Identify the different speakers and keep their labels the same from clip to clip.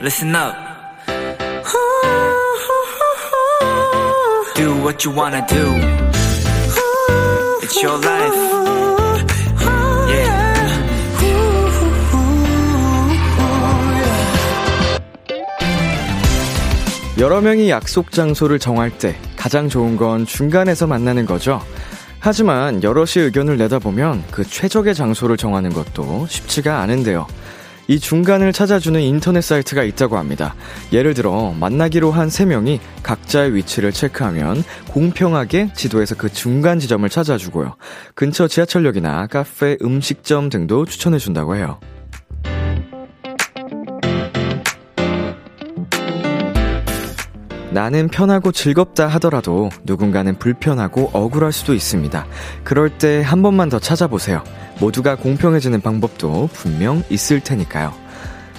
Speaker 1: listen up. Do what you wanna do. It's your life. Yeah.
Speaker 2: 여러 명이 약속 장소를 정할 때 가장 좋은 건 중간에서 만나는 거죠. 하지만 여럿이 의견을 내다보면 그 최적의 장소를 정하는 것도 쉽지가 않은데요. 이 중간을 찾아주는 인터넷 사이트가 있다고 합니다. 예를 들어 만나기로 한 3명이 각자의 위치를 체크하면 공평하게 지도에서 그 중간 지점을 찾아주고요. 근처 지하철역이나 카페, 음식점 등도 추천해준다고 해요. 나는 편하고 즐겁다 하더라도 누군가는 불편하고 억울할 수도 있습니다. 그럴 때 한 번만 더 찾아보세요. 모두가 공평해지는 방법도 분명 있을 테니까요.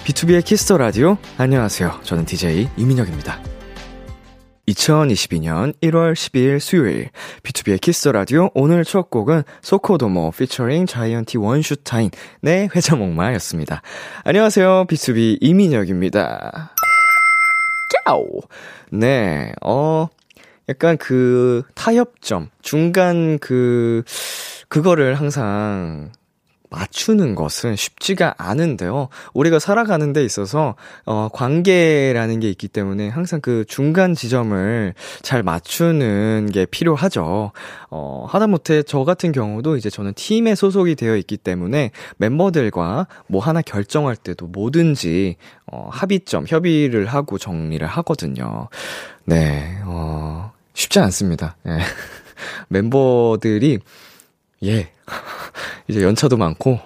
Speaker 2: 비투비의 키스 더 라디오 안녕하세요. 저는 DJ 이민혁입니다. 2022년 1월 12일 수요일 비투비의 키스 더 라디오 오늘 첫 곡은 소코도모 피처링 자이언티 원슈타인 의 회전목마였습니다. 안녕하세요. B2B 이민혁입니다. 짜오. 네, 어, 약간 그 타협점, 중간 그, 그거를 항상 맞추는 것은 쉽지가 않은데요. 우리가 살아가는 데 있어서, 어, 관계라는 게 있기 때문에 항상 그 중간 지점을 잘 맞추는 게 필요하죠. 어, 하다못해 저 같은 경우도 이제 저는 팀에 소속이 되어 있기 때문에 멤버들과 뭐 하나 결정할 때도 뭐든지, 어, 합의점, 협의를 하고 정리를 하거든요. 네, 어, 쉽지 않습니다. 예. 멤버들이, 예. 이제 연차도 많고,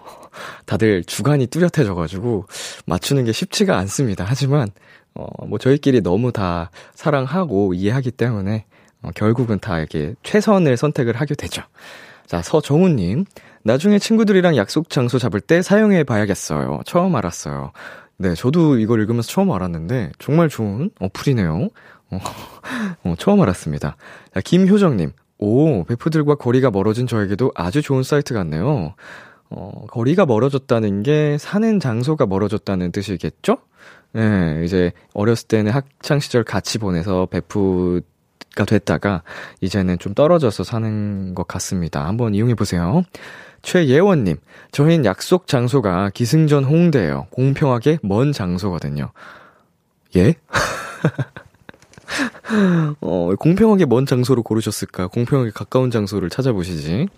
Speaker 2: 다들 주관이 뚜렷해져가지고, 맞추는 게 쉽지가 않습니다. 하지만, 어, 뭐, 저희끼리 너무 다 사랑하고 이해하기 때문에, 어, 결국은 다 이렇게 최선을 선택을 하게 되죠. 자, 서정우님. 나중에 친구들이랑 약속 장소 잡을 때 사용해 봐야겠어요. 처음 알았어요. 네, 저도 이걸 읽으면서 처음 알았는데, 정말 좋은 어플이네요. 어, 어, 처음 알았습니다. 자, 김효정님. 오, 베프들과 거리가 멀어진 저에게도 아주 좋은 사이트 같네요. 어, 거리가 멀어졌다는 게 사는 장소가 멀어졌다는 뜻이겠죠? 네, 이제 어렸을 때는 학창 시절 같이 보내서 베프가 됐다가 이제는 좀 떨어져서 사는 것 같습니다. 한번 이용해 보세요. 최예원님, 저희는 약속 장소가 기승전 홍대예요. 공평하게 먼 장소거든요. 예? 어, 공평하게 먼 장소로 고르셨을까? 공평하게 가까운 장소를 찾아보시지.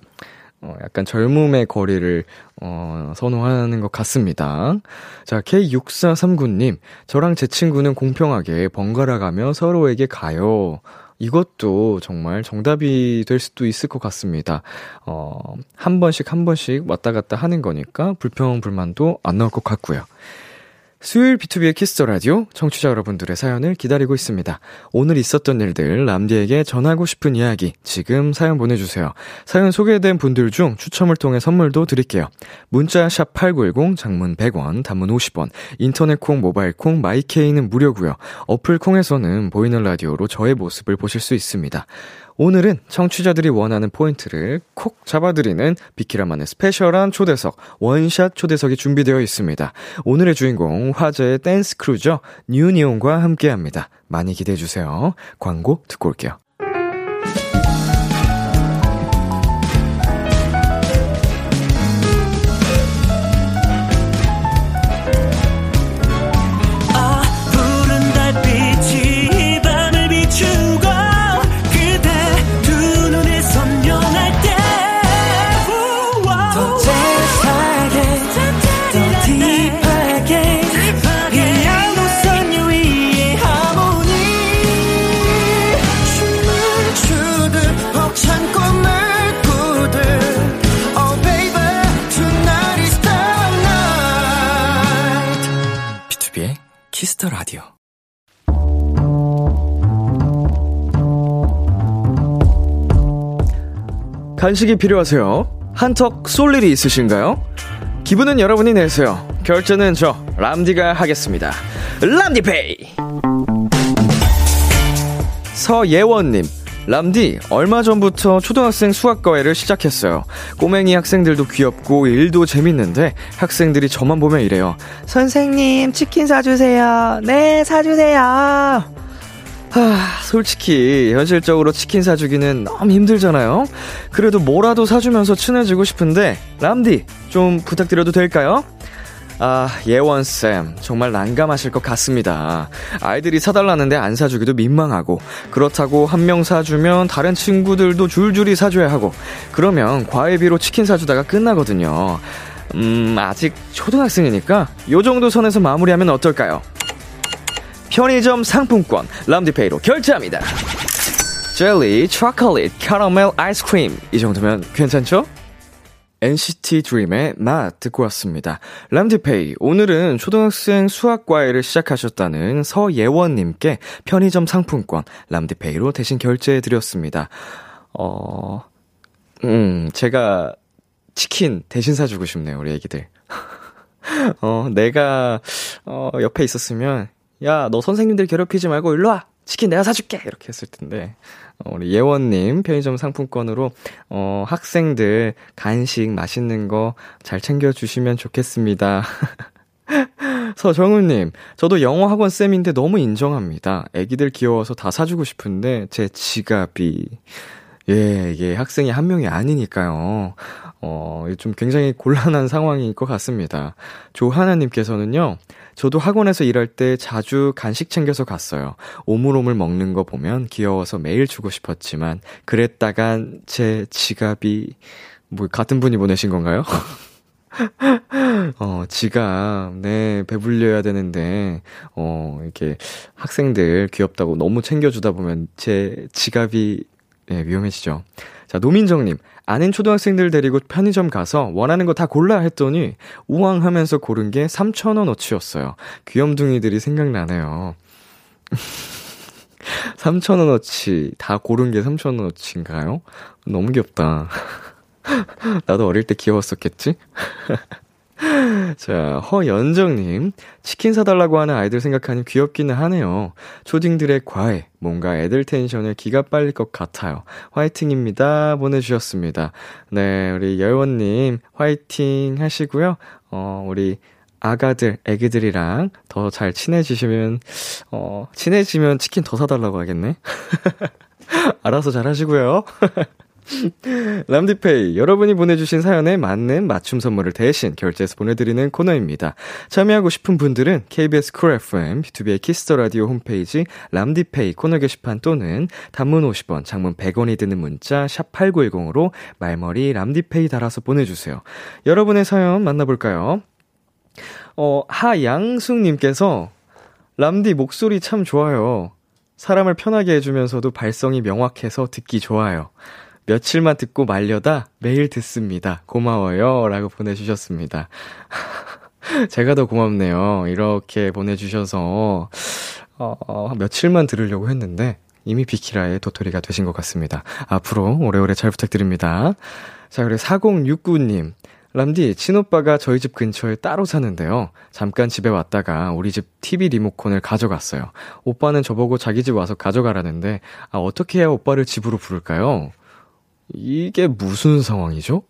Speaker 2: 어, 약간 젊음의 거리를, 어, 선호하는 것 같습니다. 자, K6439님. 저랑 제 친구는 공평하게 번갈아 가며 서로에게 가요. 이것도 정말 정답이 될 수도 있을 것 같습니다. 어, 한 번씩 한 번씩 왔다 갔다 하는 거니까 불평, 불만도 안 나올 것 같고요. 수요일 비투비의 키스 더 라디오 청취자 여러분들의 사연을 기다리고 있습니다. 오늘 있었던 일들 람디에게 전하고 싶은 이야기 지금 사연 보내주세요. 사연 소개된 분들 중 추첨을 통해 선물도 드릴게요. 문자 샵 #8910 장문 100원, 단문 50원, 인터넷 콩, 모바일 콩, 마이케이는 무료고요. 어플 콩에서는 보이는 라디오로 저의 모습을 보실 수 있습니다. 오늘은 청취자들이 원하는 포인트를 콕 잡아드리는 비키라만의 스페셜한 초대석, 원샷 초대석이 준비되어 있습니다. 오늘의 주인공, 화제의 댄스 크루죠. 뉴니온과 함께 합니다. 많이 기대해주세요. 광고 듣고 올게요. 간식이 필요하세요? 한턱 쏠 일이 있으신가요? 기분은 여러분이 내세요. 결제는 저 람디가 하겠습니다. 람디페이. 서예원님 람디, 얼마 전부터 초등학생 수학과외를 시작했어요. 꼬맹이 학생들도 귀엽고 일도 재밌는데 학생들이 저만 보면 이래요. 선생님, 치킨 사주세요. 네, 사주세요. 하, 솔직히 현실적으로 치킨 사주기는 너무 힘들잖아요. 그래도 뭐라도 사주면서 친해지고 싶은데 람디 좀 부탁드려도 될까요? 아, 예원쌤, 정말 난감하실 것 같습니다. 아이들이 사달라는데 안 사주기도 민망하고, 그렇다고 한 명 사주면 다른 친구들도 줄줄이 사줘야 하고, 그러면 과외비로 치킨 사주다가 끝나거든요. 음, 아직 초등학생이니까, 요 정도 선에서 마무리하면 어떨까요? 편의점 상품권, 람디페이로 결제합니다. 젤리, 초콜릿, 카라멜 아이스크림. 이 정도면 괜찮죠? NCT 드림의 맛 듣고 왔습니다. 람디페이, 오늘은 초등학생 수학과외를 시작하셨다는 서예원님께 편의점 상품권 람디페이로 대신 결제해드렸습니다. 어, 음, 제가 치킨 대신 사주고 싶네요, 우리 애기들. 어, 내가, 어, 옆에 있었으면, 야, 너 선생님들 괴롭히지 말고 일로 와! 치킨 내가 사줄게! 이렇게 했을 텐데, 어, 우리 예원님 편의점 상품권으로 어, 학생들 간식 맛있는 거 잘 챙겨주시면 좋겠습니다. 서정우님, 저도 영어 학원 쌤인데 너무 인정합니다. 애기들 귀여워서 다 사주고 싶은데 제 지갑이 예, 이게 학생이 한 명이 아니니까요. 어, 좀 굉장히 곤란한 상황일 것 같습니다. 조하나님께서는요, 저도 학원에서 일할 때 자주 간식 챙겨서 갔어요. 오물오물 먹는 거 보면 귀여워서 매일 주고 싶었지만, 그랬다간 제 지갑이, 뭐, 같은 분이 보내신 건가요? 어, 지갑, 네, 배불려야 되는데, 어, 이렇게 학생들 귀엽다고 너무 챙겨주다 보면 제 지갑이 네, 위험해지죠. 자, 노민정님. 아는 초등학생들 데리고 편의점 가서 원하는 거 다 골라 했더니 우왕 하면서 고른 게 3,000원어치였어요. 귀염둥이들이 생각나네요. 3,000원어치, 다 고른 게 3,000원어치인가요? 너무 귀엽다. 나도 어릴 때 귀여웠었겠지? 자, 허연정님. 치킨 사달라고 하는 아이들 생각하니 귀엽기는 하네요. 초딩들의 과외. 뭔가 애들 텐션을 기가 빨릴 것 같아요. 화이팅입니다. 보내주셨습니다. 네, 우리 여원님, 화이팅 하시고요. 어, 우리 아가들, 애기들이랑 더 잘 친해지시면, 어, 친해지면 치킨 더 사달라고 하겠네? 알아서 잘 하시고요. 람디페이, 여러분이 보내주신 사연에 맞는 맞춤 선물을 대신 결제해서 보내드리는 코너입니다. 참여하고 싶은 분들은 KBS 쿨 FM, 비투비의 키스 더 라디오 홈페이지 람디페이 코너 게시판 또는 단문 50원, 장문 100원이 드는 문자 샵 8910으로 말머리 람디페이 달아서 보내주세요. 여러분의 사연 만나볼까요? 어, 하양숙님께서 람디 목소리 참 좋아요. 사람을 편하게 해주면서도 발성이 명확해서 듣기 좋아요. 며칠만 듣고 말려다 매일 듣습니다. 고마워요. 라고 보내주셨습니다. 제가 더 고맙네요. 이렇게 보내주셔서, 어, 어, 며칠만 들으려고 했는데, 이미 비키라의 도토리가 되신 것 같습니다. 앞으로 오래오래 잘 부탁드립니다. 자, 그리고 4069님. 람디, 친오빠가 저희 집 근처에 따로 사는데요. 잠깐 집에 왔다가 우리 집 TV 리모컨을 가져갔어요. 오빠는 저보고 자기 집 와서 가져가라는데, 아, 어떻게 해야 오빠를 집으로 부를까요? 이게 무슨 상황이죠?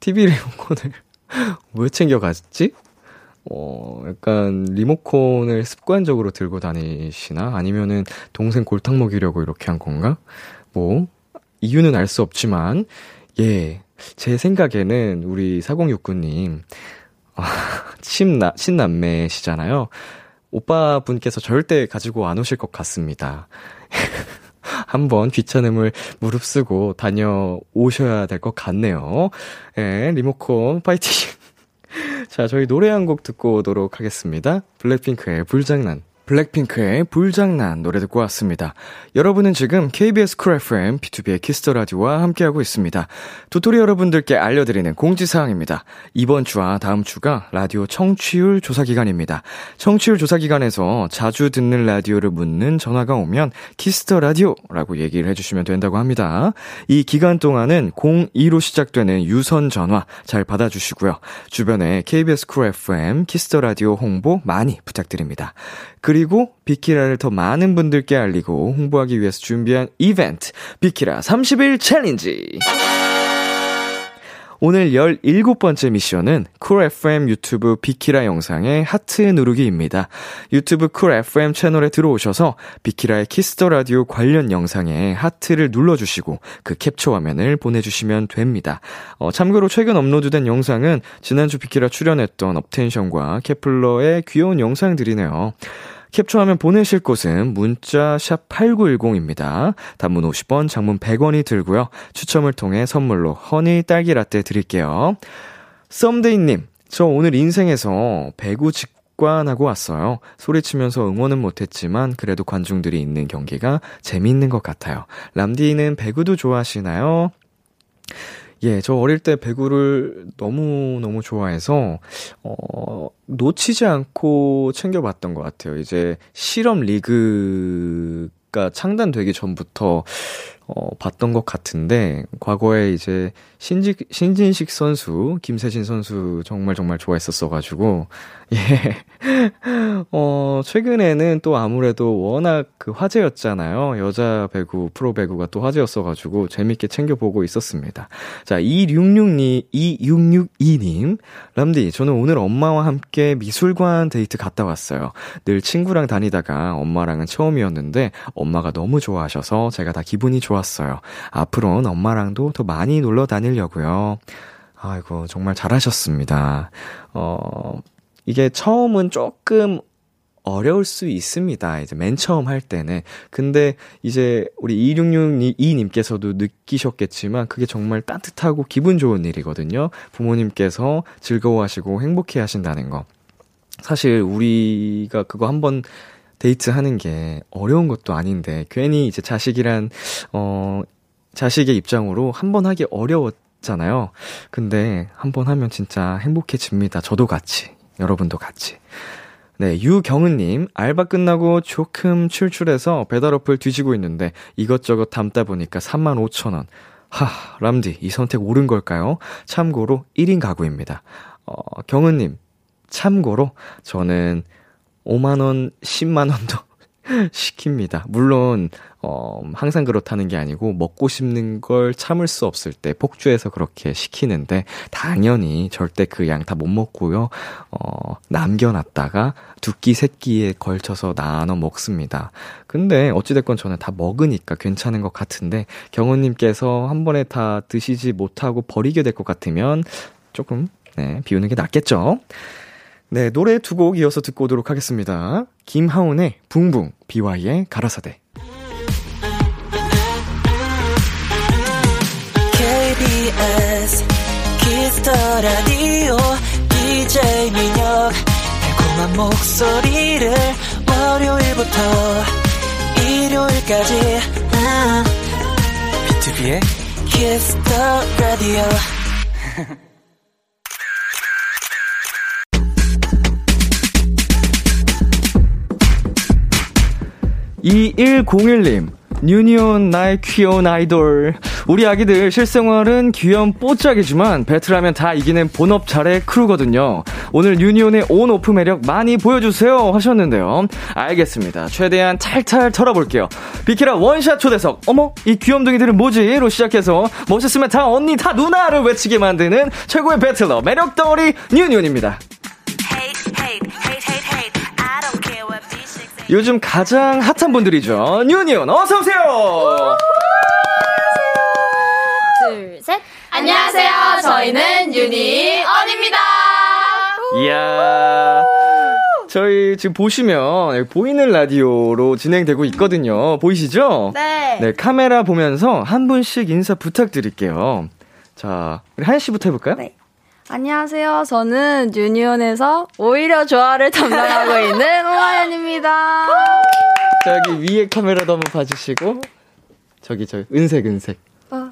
Speaker 2: TV 리모컨을 왜 챙겨갔지? 어, 약간 리모컨을 습관적으로 들고 다니시나? 아니면은 동생 골탕 먹이려고 이렇게 한 건가? 뭐, 이유는 알 수 없지만, 예. 제 생각에는 우리 4069님, 아, 친남, 친남매시잖아요. 오빠 분께서 절대 가지고 안 오실 것 같습니다. 한번 귀찮음을 무릅쓰고 다녀오셔야 될 것 같네요. 예, 리모컨 파이팅! 자, 저희 노래 한 곡 듣고 오도록 하겠습니다. 블랙핑크의 불장난. 블랙핑크의 불장난 노래 듣고 왔습니다. 여러분은 지금 KBS 쿨 FM 비투비의 키스 더 라디오와 함께하고 있습니다. 도토리 여러분들께 알려드리는 공지사항입니다. 이번 주와 다음 주가 라디오 청취율 조사 기간입니다. 청취율 조사 기간에서 자주 듣는 라디오를 묻는 전화가 오면 키스 더 라디오라고 얘기를 해주시면 된다고 합니다. 이 기간 동안은 02로 시작되는 유선 전화 잘 받아주시고요. 주변에 KBS 쿨 FM 키스 더 라디오 홍보 많이 부탁드립니다. 그리고 비키라를 더 많은 분들께 알리고 홍보하기 위해서 준비한 이벤트, 비키라 30일 챌린지. 오늘 17번째 미션은 쿨 FM 유튜브 비키라 영상의 하트 누르기입니다. 유튜브 쿨 FM 채널에 들어오셔서 비투비의 키스 더 라디오 관련 영상에 하트를 눌러주시고 그 캡처 화면을 보내주시면 됩니다. 어, 참고로 최근 업로드된 영상은 지난주 비키라 출연했던 업텐션과 케플러의 귀여운 영상들이네요. 캡처하면 보내실 곳은 문자 샵 8910입니다. 단문 50원, 장문 100원이 들고요. 추첨을 통해 선물로 허니 딸기 라떼 드릴게요. 썸데이님, 저 오늘 인생에서 배구 직관하고 왔어요. 소리치면서 응원은 못했지만 그래도 관중들이 있는 경기가 재미있는 것 같아요. 람디는 배구도 좋아하시나요? 예, 저 어릴 때 배구를 너무너무 좋아해서, 어, 놓치지 않고 챙겨봤던 것 같아요. 이제 실험 리그가 창단되기 전부터, 어, 봤던 것 같은데, 과거에 이제 신직, 신진식 선수, 김세진 선수 정말 정말 좋아했었어가지고, 예. 어, 최근에는 또 아무래도 워낙 그 화제였잖아요. 여자 배구, 프로 배구가 또 화제였어가지고 재밌게 챙겨보고 있었습니다. 자, 2662, 2662님. 람디, 저는 오늘 엄마와 함께 미술관 데이트 갔다 왔어요. 늘 친구랑 다니다가 엄마랑은 처음이었는데 엄마가 너무 좋아하셔서 제가 다 기분이 좋았어요. 앞으로는 엄마랑도 더 많이 놀러 다니 려고요. 아이고, 정말 잘하셨습니다. 어, 이게 처음은 조금 어려울 수 있습니다. 이제 맨 처음 할 때는. 근데 이제 우리 2662님께서도 느끼셨겠지만 그게 정말 따뜻하고 기분 좋은 일이거든요. 부모님께서 즐거워하시고 행복해 하신다는 거. 사실 우리가 그거 한번 데이트 하는 게 어려운 것도 아닌데 괜히 이제 자식이란 어 자식의 입장으로 한 번 하기 어려웠잖아요. 근데 한 번 하면 진짜 행복해집니다. 저도 같이. 여러분도 같이. 네, 유경은님, 알바 끝나고 조금 출출해서 배달 어플 뒤지고 있는데 이것저것 담다 보니까 35,000원. 하, 람디, 이 선택 옳은 걸까요? 참고로 1인 가구입니다. 어, 경은님, 참고로 저는 5만원, 10만원도 시킵니다. 물론, 어, 항상 그렇다는 게 아니고, 먹고 싶는 걸 참을 수 없을 때 폭주해서 그렇게 시키는데, 당연히 절대 그 양 다 못 먹고요, 어, 남겨놨다가 두 끼, 세 끼에 걸쳐서 나눠 먹습니다. 근데, 어찌됐건 저는 다 먹으니까 괜찮은 것 같은데, 경호님께서 한 번에 다 드시지 못하고 버리게 될 것 같으면, 조금, 네, 비우는 게 낫겠죠? 네, 노래 두 곡 이어서 듣고 오도록 하겠습니다. 김하온의 붕붕, BY의 가라사대.
Speaker 1: KBS 키스터 라디오 DJ 민혁 달콤한 목소리를 월요일부터 일요일까지 아,
Speaker 3: 비투비의
Speaker 1: 키스터 라디오
Speaker 2: 2101님, 뉴니온 나의 귀여운 아이돌. 우리 아기들 실생활은 귀여운 뽀짝이지만 배틀하면 다 이기는 본업 잘의 크루거든요. 오늘 뉴니온의 on off 매력 많이 보여주세요 하셨는데요. 알겠습니다. 최대한 탈탈 털어볼게요. 비키라 원샷 초대석. 어머, 이 귀염둥이들은 뭐지?로 시작해서 멋있으면 다 언니, 다 누나를 외치게 만드는 최고의 battler 매력 덩어리 뉴니온입니다. 요즘 가장 핫한 분들이죠. 뉴니온 어서 오세요!
Speaker 4: 둘, 셋. 안녕하세요. 저희는 유니 언입니다.
Speaker 2: 이야. 저희 지금 보시면 보이는 라디오로 진행되고 있거든요. 보이시죠?
Speaker 4: 네.
Speaker 2: 네, 카메라 보면서 한 분씩 인사 부탁드릴게요. 자, 우리 하연 씨부터 해볼까요?
Speaker 4: 네. 안녕하세요. 저는 유니온에서 오히려 조화를 담당하고 있는 홍하연입니다.
Speaker 2: 자, 여기 위에 카메라도 한번 봐주시고. 저기, 저기, 은색, 은색.
Speaker 4: 어.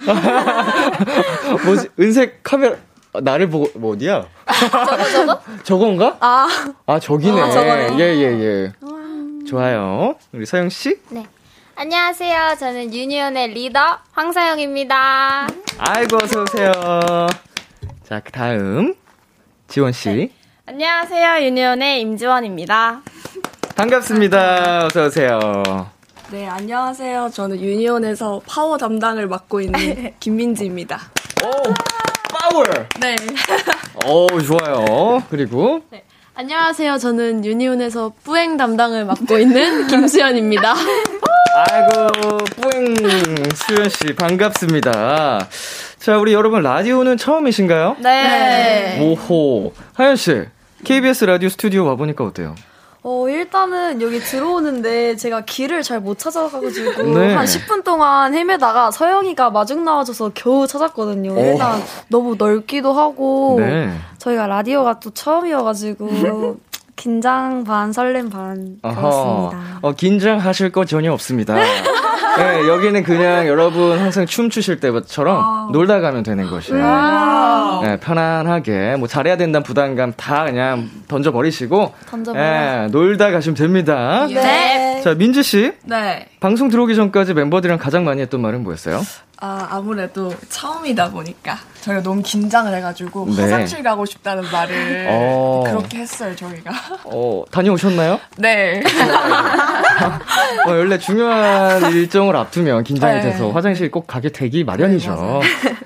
Speaker 2: 뭐지? 은색 카메라. 아, 나를 보고, 뭐, 어디야?
Speaker 4: 저거, 저거?
Speaker 2: 저건가?
Speaker 4: 아,
Speaker 2: 아, 저기네.
Speaker 4: 아, 저거네.
Speaker 2: 예, 예, 예. 좋아요. 우리 서영 씨?
Speaker 4: 네. 안녕하세요. 저는 유니온의 리더 황사영입니다.
Speaker 2: 아이고, 어서 오세요. 자, 그 다음. 지원씨.
Speaker 4: 안녕하세요. 뉴니온의 임지원입니다.
Speaker 2: 반갑습니다. 어서오세요.
Speaker 5: 네, 안녕하세요. 저는 뉴니온에서 파워 담당을 맡고 있는 김민지입니다.
Speaker 2: 오, 파워!
Speaker 5: 네.
Speaker 2: 오, 좋아요. 그리고.
Speaker 5: 네. 안녕하세요. 저는 뉴니온에서 뿌행 담당을 맡고 있는 김수연입니다.
Speaker 2: 아이고, 뿌행 수연씨, 반갑습니다. 자, 우리 여러분, 라디오는 처음이신가요?
Speaker 4: 네.
Speaker 2: 오호. 하연 씨, KBS 라디오 스튜디오 와 보니까 어때요?
Speaker 5: 어, 일단은 여기 들어오는데 제가 길을 잘 못 찾아가가지고
Speaker 2: 네.
Speaker 5: 한 10분 동안 헤매다가 서영이가 마중 나와줘서 겨우 찾았거든요.
Speaker 2: 오.
Speaker 5: 일단 너무 넓기도 하고
Speaker 2: 네.
Speaker 5: 저희가 라디오가 또 처음이어가지고 긴장 반 설렘 반 그렇습니다.
Speaker 2: 어, 긴장하실 거 전혀 없습니다. 네, 여기는 그냥 여러분 항상 춤추실 때처럼
Speaker 5: 아.
Speaker 2: 놀다 가면 되는 것이에요. 네, 편안하게 뭐 잘해야 된다는 부담감 다 그냥 던져 버리시고
Speaker 5: 던져버려.
Speaker 2: 네, 놀다 가시면 됩니다.
Speaker 5: 네.
Speaker 2: 자, 민지 씨.
Speaker 6: 네.
Speaker 2: 방송 들어오기 전까지 멤버들이랑 가장 많이 했던 말은 뭐였어요?
Speaker 6: 아, 아무래도 처음이다 보니까 저희가 너무 긴장을 해가지고
Speaker 2: 네.
Speaker 6: 화장실 가고 싶다는 말을
Speaker 2: 어.
Speaker 6: 그렇게 했어요, 저희가.
Speaker 2: 어, 다녀오셨나요?
Speaker 6: 네.
Speaker 2: 어, 원래 중요한 일정을 앞두면 긴장이
Speaker 6: 네.
Speaker 2: 돼서 화장실 꼭 가게 되기 마련이죠.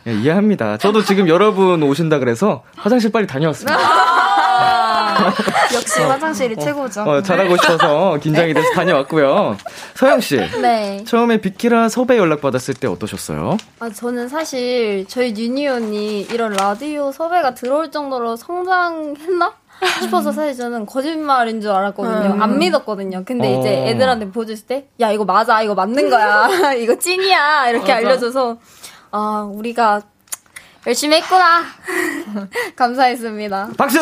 Speaker 2: 예, 이해합니다. 저도 지금 여러분 오신다 그래서 화장실 빨리 다녀왔습니다.
Speaker 5: 역시 화장실이 최고죠.
Speaker 2: 어, 잘하고 싶어서 긴장이 돼서 다녀왔고요. 서영 씨.
Speaker 4: 네.
Speaker 2: 처음에 비키라 섭외 연락 받았을 때 어떠셨어요?
Speaker 4: 아, 저는 사실 저희 유니온이 이런 라디오 섭외가 들어올 정도로 성장했나? 싶어서 사실 저는 거짓말인 줄 알았거든요. 안 믿었거든요. 근데
Speaker 2: 어.
Speaker 4: 이제 애들한테 보여줬을 때, 야, 이거 맞아. 이거 맞는 거야. 이거 찐이야. 이렇게 알려줘서, 아, 우리가 열심히 했구나. 감사했습니다.
Speaker 2: 박수!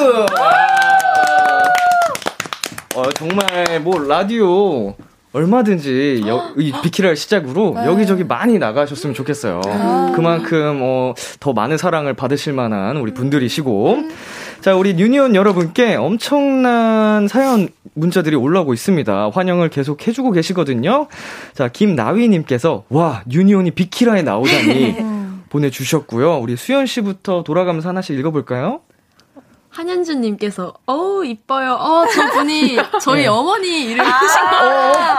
Speaker 2: 어, 정말 뭐 라디오 얼마든지 여, 이 비키라를 시작으로 여기저기 많이 나가셨으면 좋겠어요. 그만큼 어, 더 많은 사랑을 받으실 만한 우리 분들이시고 자 우리 유니온 여러분께 엄청난 사연 문자들이 올라오고 있습니다. 환영을 계속 해주고 계시거든요. 자 김나위님께서 와 유니온이 비키라에 나오다니 보내주셨고요. 우리 수연 씨부터 돌아가면서 하나씩 읽어볼까요?
Speaker 5: 한현주님께서 어우 이뻐요. 어 저분이 저희
Speaker 2: 네.
Speaker 5: 어머니 이름 쓰신 거.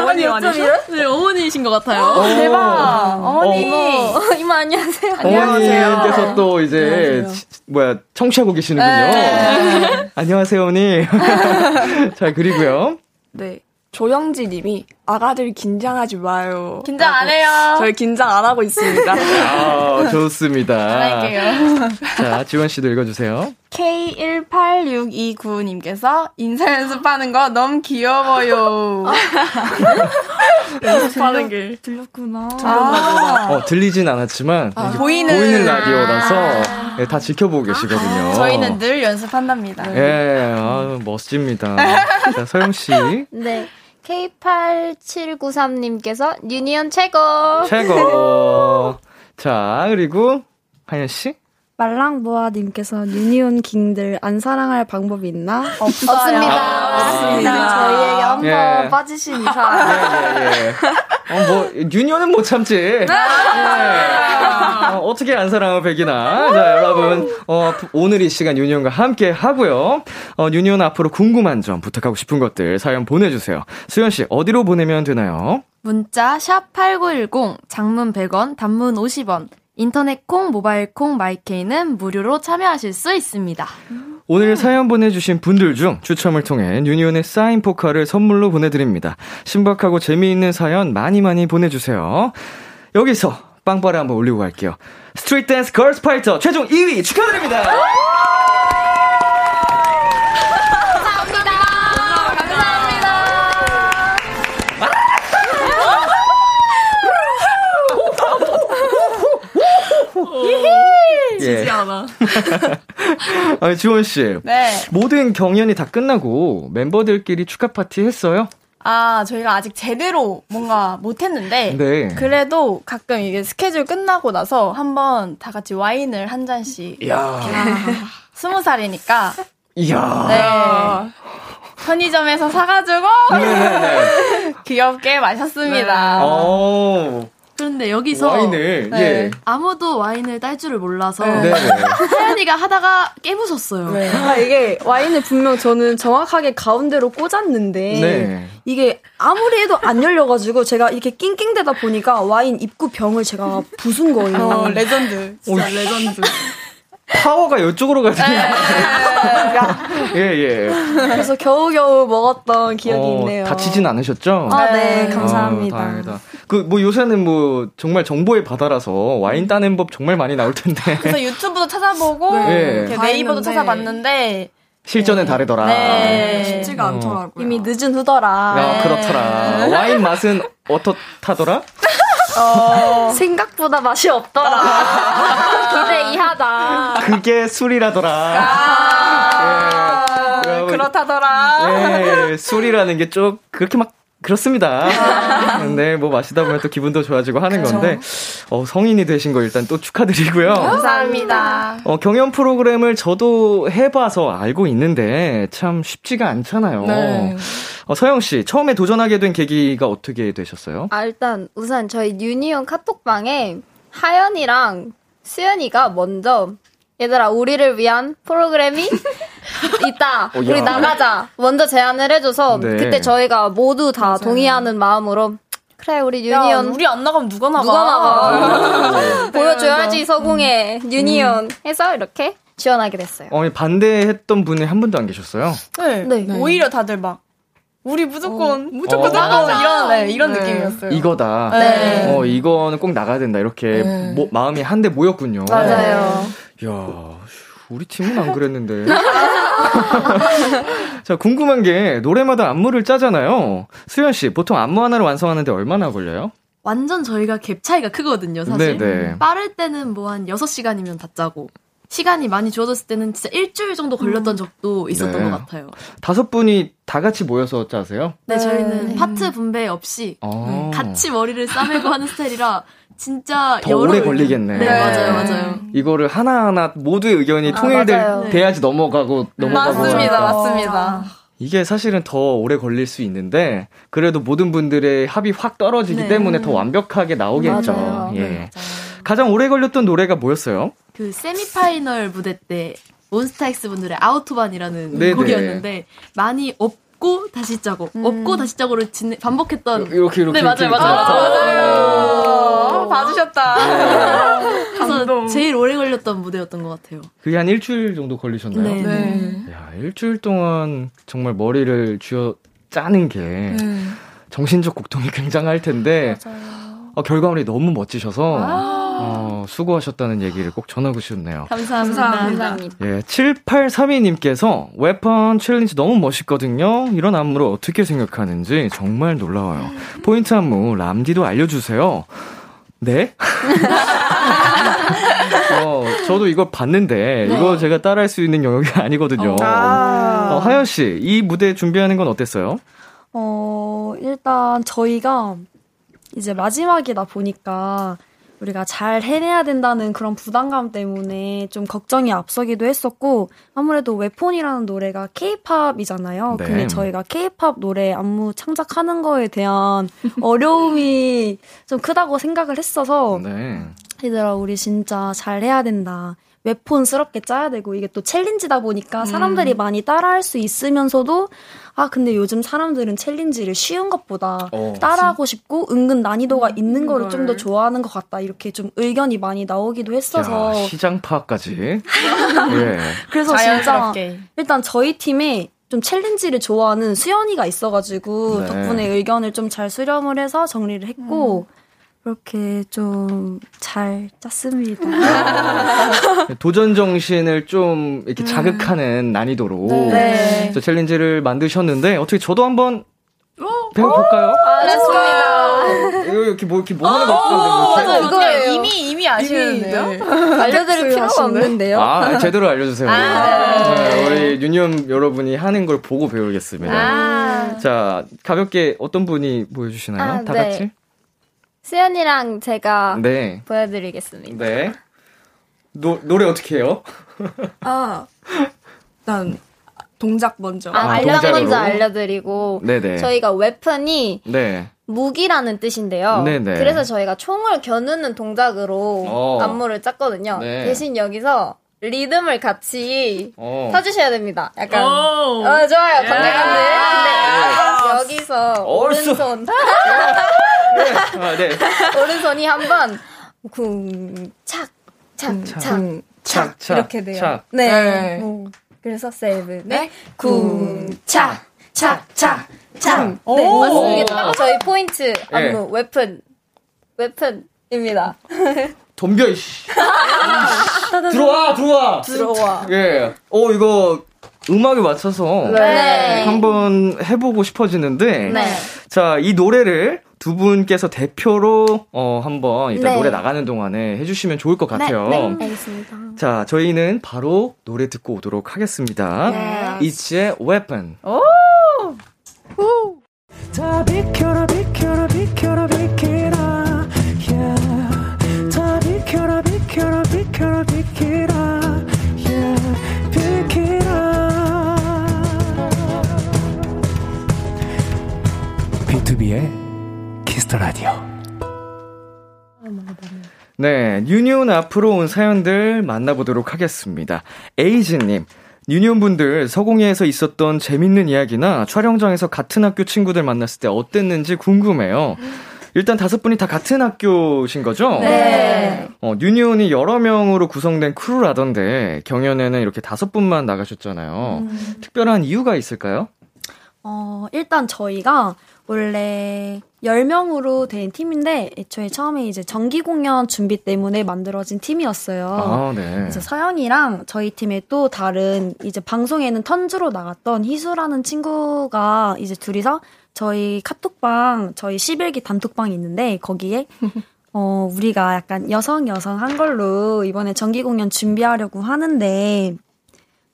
Speaker 5: 어머니 아니죠? 네 어머니이신 것 같아요.
Speaker 2: 오.
Speaker 4: 대박. 어머니,
Speaker 2: 어.
Speaker 4: 이모, 이모 안녕하세요.
Speaker 2: 어머니께서 또 이제 치- 뭐야 청취하고 계시는군요.
Speaker 4: 네.
Speaker 2: 안녕하세요, 어머니. 잘 그리고요.
Speaker 5: 네. 조영지 님이 아가들 긴장하지 마요.
Speaker 4: 긴장 안 해요.
Speaker 5: 저희 긴장 안 하고 있습니다.
Speaker 2: 아, 좋습니다.
Speaker 6: 할게요.
Speaker 2: 자, 지원 씨도 읽어주세요.
Speaker 6: K18629님께서 인사 연습하는 거 너무 귀여워요.
Speaker 5: 연습하는 게 들렸구나.
Speaker 6: 아,
Speaker 2: 어, 들리진 않았지만 이게
Speaker 6: 보이는-
Speaker 2: 보이는 라디오라서 예, 다 지켜보고 계시거든요.
Speaker 6: 저희는 늘 연습한답니다.
Speaker 2: 예, 아, 멋집니다. 자, 서영 씨
Speaker 4: 네. K8793님께서 유니온 최고.
Speaker 2: 최고. 자, 그리고 하연 씨.
Speaker 5: 말랑보아님께서 유니온 킹들 안 사랑할 방법이 있나?
Speaker 4: 없습니다.
Speaker 5: 없습니다. 저희에게 한번
Speaker 2: 예.
Speaker 5: 빠지신 이상.
Speaker 2: 예, 예, 예. 어, 뭐, 유니온은 못 참지. 예. 어, 어떻게 안 사랑을 백이나. 자, 여러분, 어, 오늘 이 시간 유니온과 함께 하고요. 어, 유니온 앞으로 궁금한 점, 부탁하고 싶은 것들 사연 보내주세요. 수연씨, 어디로 보내면 되나요?
Speaker 7: 문자 샵8910 장문 100원 단문 50원 인터넷 콩 모바일 콩 마이케이는 무료로 참여하실 수 있습니다.
Speaker 2: 오늘 사연 보내주신 분들 중 추첨을 통해 유니온의 사인 포카를 선물로 보내드립니다. 신박하고 재미있는 사연 많이 많이 보내주세요. 여기서 빵빠레 한번 올리고 갈게요. 스트리트 댄스 걸스 파이터 최종 2위 축하드립니다!
Speaker 5: 않아.
Speaker 2: 아니, 지원 씨.
Speaker 6: 네.
Speaker 2: 모든 경연이 다 끝나고 멤버들끼리 축하 파티 했어요?
Speaker 6: 아, 저희가 아직 제대로 뭔가 못했는데.
Speaker 2: 네.
Speaker 6: 그래도 가끔 이게 스케줄 끝나고 나서 한번 다 같이 와인을 한 잔씩.
Speaker 2: 이야.
Speaker 6: 스무 살이니까.
Speaker 2: 이야.
Speaker 6: 네. 편의점에서 사가지고
Speaker 2: 네네네.
Speaker 6: 귀엽게 마셨습니다.
Speaker 2: 어.
Speaker 7: 그런데 여기서
Speaker 2: 와인을
Speaker 6: 네.
Speaker 2: 예.
Speaker 7: 아무도 와인을 딸 줄을 몰라서
Speaker 2: 네. 네.
Speaker 7: 하연이가 하다가 깨부쉈어요.
Speaker 5: 아, 이게 와인을 분명 저는 정확하게 가운데로 꽂았는데
Speaker 2: 네.
Speaker 5: 이게 아무리 해도 안 열려가지고 제가 이렇게 낑낑대다 보니까 와인 입구 병을 제가 부순 거예요.
Speaker 6: 어, 레전드. 진짜 레전드.
Speaker 2: 파워가 이쪽으로 가잖아요. 예, 예.
Speaker 5: 그래서 겨우겨우 먹었던 기억이
Speaker 2: 어,
Speaker 5: 있네요.
Speaker 2: 다치진 않으셨죠?
Speaker 5: 아, 네,
Speaker 6: 네.
Speaker 5: 감사합니다.
Speaker 2: 어, 다행이다. 그, 뭐 요새는 뭐 정말 정보의 바다라서 와인 따는 법 정말 많이 나올 텐데.
Speaker 6: 그래서 유튜브도 찾아보고
Speaker 2: 네.
Speaker 6: 이렇게 네이버도
Speaker 5: 봤는데.
Speaker 6: 찾아봤는데
Speaker 2: 실전은 다르더라.
Speaker 6: 네.
Speaker 5: 쉽지가
Speaker 2: 않더라고요.
Speaker 5: 이미 늦은 후더라.
Speaker 2: 야, 그렇더라. 와인 맛은 어떻다더라?
Speaker 5: 생각보다 맛이 없더라. 기대 이하다.
Speaker 2: 그게 술이라더라.
Speaker 6: 아,
Speaker 2: 예.
Speaker 6: 그렇다더라.
Speaker 2: 예, 술이라는 게 좀 그렇게 막 그렇습니다. 근데 뭐 마시다 보면 또 기분도 좋아지고 하는 건데 어, 성인이 되신 거 일단 또 축하드리고요.
Speaker 6: 감사합니다.
Speaker 2: 어, 경연 프로그램을 저도 해봐서 알고 있는데 참 쉽지가 않잖아요.
Speaker 6: 네.
Speaker 2: 어, 서영 씨 처음에 도전하게 된 계기가 어떻게 되셨어요?
Speaker 4: 아, 일단 우선 저희 유니온 카톡방에 하연이랑 수연이가 먼저 얘들아 우리를 위한 프로그램이 있다.
Speaker 2: 어,
Speaker 4: 우리
Speaker 2: 야.
Speaker 4: 나가자. 먼저 제안을 해줘서
Speaker 2: 네.
Speaker 4: 그때 저희가 모두 다 동의하는 마음으로 그래 우리
Speaker 6: 야,
Speaker 4: 유니온
Speaker 6: 우리 안 나가면 누가 나가?
Speaker 4: 누가 나가 보여줘야지 서궁에 유니온 해서 이렇게 지원하게 됐어요.
Speaker 2: 어, 반대했던 분이 한 분도 안 계셨어요.
Speaker 6: 네.
Speaker 4: 네.
Speaker 6: 오히려 다들 막 우리 무조건 무조건
Speaker 2: 어.
Speaker 6: 나가 이런 네, 이런 느낌이었어요.
Speaker 2: 이거다.
Speaker 6: 네.
Speaker 2: 어, 이거는 꼭 나가야 된다. 이렇게 모- 마음이 한데 모였군요.
Speaker 4: 맞아요.
Speaker 2: 야, 우리 팀은 안 그랬는데. 자, 궁금한 게 노래마다 안무를 짜잖아요. 수현 씨, 보통 안무 하나를 완성하는데 얼마나 걸려요?
Speaker 7: 완전 저희가 갭 차이가 크거든요, 사실.
Speaker 2: 네네.
Speaker 7: 빠를 때는 뭐 한 6시간이면 다 짜고, 시간이 많이 주어졌을 때는 진짜 일주일 정도 걸렸던 적도 있었던
Speaker 2: 네.
Speaker 7: 것 같아요.
Speaker 2: 다섯 분이 다 같이 모여서 짜세요?
Speaker 7: 네, 저희는
Speaker 4: 네.
Speaker 7: 파트 분배 없이
Speaker 2: 어.
Speaker 7: 같이 머리를 싸매고 하는 스타일이라 진짜
Speaker 2: 더 오래 걸리겠네.
Speaker 7: 네,
Speaker 2: 네.
Speaker 7: 맞아요, 맞아요.
Speaker 2: 이거를 하나하나 모두의 의견이
Speaker 4: 아,
Speaker 2: 통일될
Speaker 4: 맞아요.
Speaker 2: 돼야지 넘어가고 넘어가고
Speaker 6: 맞습니다,
Speaker 2: 하니까.
Speaker 6: 맞습니다.
Speaker 2: 이게 사실은 더 오래 걸릴 수 있는데 그래도 모든 분들의 합이 확 떨어지기
Speaker 7: 네.
Speaker 2: 때문에 더 완벽하게 나오겠죠.
Speaker 4: 맞아요.
Speaker 2: 예.
Speaker 7: 네, 맞아요.
Speaker 2: 가장 오래 걸렸던 노래가 뭐였어요?
Speaker 7: 그 세미파이널 무대 때 몬스타엑스 분들의 아우토반이라는
Speaker 2: 네네.
Speaker 7: 곡이었는데 많이 없고 다시 짜고 없고 다시 짜고를 진- 반복했던
Speaker 2: 이렇게 이렇게
Speaker 7: 네 맞아요
Speaker 2: 이렇게
Speaker 7: 맞아요
Speaker 6: 어, 봐주셨다.
Speaker 7: 그래서 제일 오래 걸렸던 무대였던 것 같아요.
Speaker 2: 그게 한 일주일 정도 걸리셨나요?
Speaker 7: 네.
Speaker 6: 네.
Speaker 2: 야, 일주일 동안 정말 머리를 쥐어 짜는 게 정신적 고통이 굉장할 텐데 어, 결과물이 너무 멋지셔서 어, 수고하셨다는 얘기를 꼭 전하고 싶네요.
Speaker 7: 감사합니다.
Speaker 4: 감사합니다.
Speaker 2: 예, 7832님께서 Weapon 챌린지 너무 멋있거든요. 이런 안무를 어떻게 생각하는지 정말 놀라워요. 포인트 안무 람디도 알려주세요. 네? 어, 저도 이거 봤는데 이거 제가 따라할 수 있는 영역이 아니거든요. 어, 하연 씨, 이 무대 준비하는 건 어땠어요?
Speaker 5: 어, 일단 저희가 이제 마지막이다 보니까 우리가 잘 해내야 된다는 그런 부담감 때문에 좀 걱정이 앞서기도 했었고 아무래도 웨폰이라는 노래가 케이팝이잖아요.
Speaker 2: 네.
Speaker 5: 근데 저희가 케이팝 노래 안무 창작하는 거에 대한 어려움이 좀 크다고 생각을 했어서
Speaker 2: 네.
Speaker 5: 얘들아 우리 진짜 잘 해야 된다. 웨폰스럽게 짜야 되고 이게 또 챌린지다 보니까 사람들이 많이 따라할 수 있으면서도 아 근데 요즘 사람들은 챌린지를 쉬운 것보다
Speaker 2: 어.
Speaker 5: 따라하고 싶고 은근 난이도가 있는 거를 좀 더 좋아하는 것 같다 이렇게 좀 의견이 많이 나오기도 했어서
Speaker 2: 야, 시장 파악까지. 예.
Speaker 5: 그래서 진짜
Speaker 6: 자연스럽게.
Speaker 5: 일단 저희 팀에 좀 챌린지를 좋아하는 수연이가 있어가지고
Speaker 2: 네.
Speaker 5: 덕분에 의견을 좀 잘 수렴을 해서 정리를 했고 그렇게 좀 잘 짰습니다.
Speaker 2: 도전 정신을 좀 이렇게 자극하는 난이도로
Speaker 5: 네.
Speaker 2: 저 챌린지를 만드셨는데 어떻게 저도 한번 배워볼까요?
Speaker 6: 알았습니다.
Speaker 2: 이거 이렇게 뭐 이렇게 뭐 하는 거. 뭐
Speaker 4: 이거예요.
Speaker 6: 이미 이미 아시는데요?
Speaker 4: 알려드릴 필요가 없는데요.
Speaker 2: 아 제대로 알려주세요. 네, 우리 유니엄 여러분이 하는 걸 보고 배우겠습니다.
Speaker 6: 아.
Speaker 2: 자 가볍게 어떤 분이 보여주시나요?
Speaker 4: 아,
Speaker 2: 다
Speaker 4: 네.
Speaker 2: 같이?
Speaker 4: 수연이랑 제가
Speaker 2: 네.
Speaker 4: 보여드리겠습니다.
Speaker 2: 네. 노, 노래 어떻게 해요?
Speaker 8: 아, 난
Speaker 6: 동작 먼저.
Speaker 4: 아,
Speaker 2: 아,
Speaker 4: 알려
Speaker 2: 동작으로?
Speaker 4: 먼저 알려드리고
Speaker 2: 네네.
Speaker 4: 저희가 웨펀이
Speaker 2: 네.
Speaker 4: 무기라는 뜻인데요.
Speaker 2: 네네.
Speaker 4: 그래서 저희가 총을 겨누는 동작으로
Speaker 2: 어.
Speaker 4: 안무를 짰거든요.
Speaker 2: 네.
Speaker 4: 대신 여기서 리듬을 같이
Speaker 2: 어.
Speaker 4: 타주셔야 됩니다. 약간
Speaker 6: 오.
Speaker 4: 어, 좋아요. 건들건들. 근데 여기서
Speaker 2: 얼쑤.
Speaker 4: 오른손
Speaker 2: 아, 네.
Speaker 4: 오른손이 한번 쿵착 착착
Speaker 2: 착, 착.
Speaker 4: 이렇게 돼요.
Speaker 2: 착.
Speaker 4: 네.
Speaker 6: 네.
Speaker 4: 뭐, 그래서 seven
Speaker 6: 네.
Speaker 4: 쿵착 착착 착.
Speaker 6: 오.
Speaker 4: 네, 맞습니다. 저희 포인트
Speaker 2: 네.
Speaker 4: 안무 Weapon Weapon입니다.
Speaker 2: 덤벼, 이씨. 들어와, 들어와.
Speaker 4: 들어와.
Speaker 2: 예. 어, 이거 음악에 맞춰서
Speaker 4: 네.
Speaker 2: 한번 해보고 싶어지는데.
Speaker 4: 네.
Speaker 2: 자, 이 노래를 두 분께서 대표로 어, 한번 일단
Speaker 4: 네.
Speaker 2: 노래 나가는 동안에 해주시면 좋을 것 같아요.
Speaker 4: 알겠습니다.
Speaker 2: 자, 저희는 바로 노래 듣고 오도록 하겠습니다.
Speaker 4: 네.
Speaker 2: 이츠의 Weapon.
Speaker 1: 다 비켜라 비켜라 비켜라 비켜 비켜라 비켜라 비켜라 비켜라 yeah. 비켜라 B2B의 키스터 라디오
Speaker 2: 네, 뉴니온 앞으로 온 사연들 만나보도록 하겠습니다. 에이즈님, 뉴니온 분들 서공예에서 있었던 재밌는 이야기나 촬영장에서 같은 학교 친구들 만났을 때 어땠는지 궁금해요. 일단 다섯 분이 다 같은 학교신 거죠?
Speaker 4: 네.
Speaker 2: 어, 뉴니온이 여러 명으로 구성된 크루라던데 경연에는 이렇게 다섯 분만 나가셨잖아요. 특별한 이유가 있을까요?
Speaker 5: 어, 일단 저희가 원래 10명으로 된 팀인데 애초에 처음에 이제 정기 공연 준비 때문에 만들어진 팀이었어요.
Speaker 2: 아, 네.
Speaker 5: 그래서 서영이랑 저희 팀에 또 다른 이제 방송에는 턴주로 나갔던 희수라는 친구가 이제 둘이서 저희 카톡방 저희 11기 단톡방이 있는데 거기에 어 우리가 약간 여성 여성 한 걸로 이번에 정기 공연 준비하려고 하는데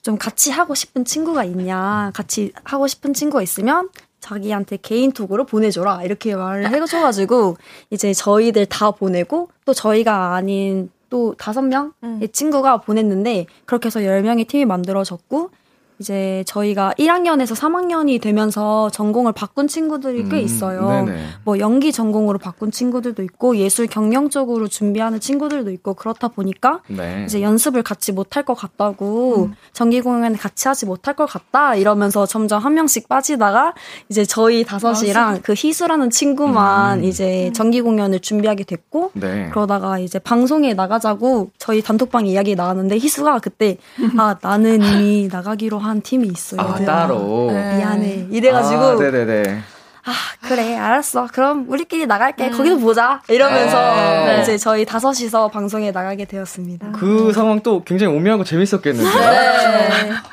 Speaker 5: 좀 같이 하고 싶은 친구가 있냐 같이 하고 싶은 친구가 있으면 자기한테 개인톡으로 보내줘라 이렇게 말을 해줘가지고 이제 저희들 다 보내고 또 저희가 아닌 또 다섯 명의 친구가 보냈는데 그렇게 해서 열 명의 팀이 만들어졌고 이제 저희가 1학년에서 3학년이 되면서 전공을 바꾼 친구들이 꽤
Speaker 2: 음,
Speaker 5: 있어요.
Speaker 2: 네네.
Speaker 5: 뭐 연기 전공으로 바꾼 친구들도 있고 예술 경영 쪽으로 준비하는 친구들도 있고 그렇다 보니까
Speaker 2: 네.
Speaker 5: 이제 연습을 같이 못할 것 같다고 정기 공연을 같이 하지 못할 것 같다 이러면서 점점 한 명씩 빠지다가 이제 저희 다섯이랑 그 희수라는 친구만
Speaker 2: 음.
Speaker 5: 이제 정기 공연을 준비하게 됐고
Speaker 2: 네.
Speaker 5: 그러다가 이제 방송에 나가자고 저희 단톡방 이야기 나왔는데 희수가 그때 아 나는 이미 나가기로 한 팀이 있어
Speaker 2: 아. 따로.
Speaker 5: 미안해 이래가지고
Speaker 2: 아, 네네네.
Speaker 5: 아 그래 알았어 그럼 우리끼리 나갈게 거기서 보자 이러면서
Speaker 2: 네.
Speaker 5: 이제 저희 다섯이서 방송에 나가게 되었습니다.
Speaker 2: 그 상황 또 굉장히 오묘하고 재밌었겠는데요.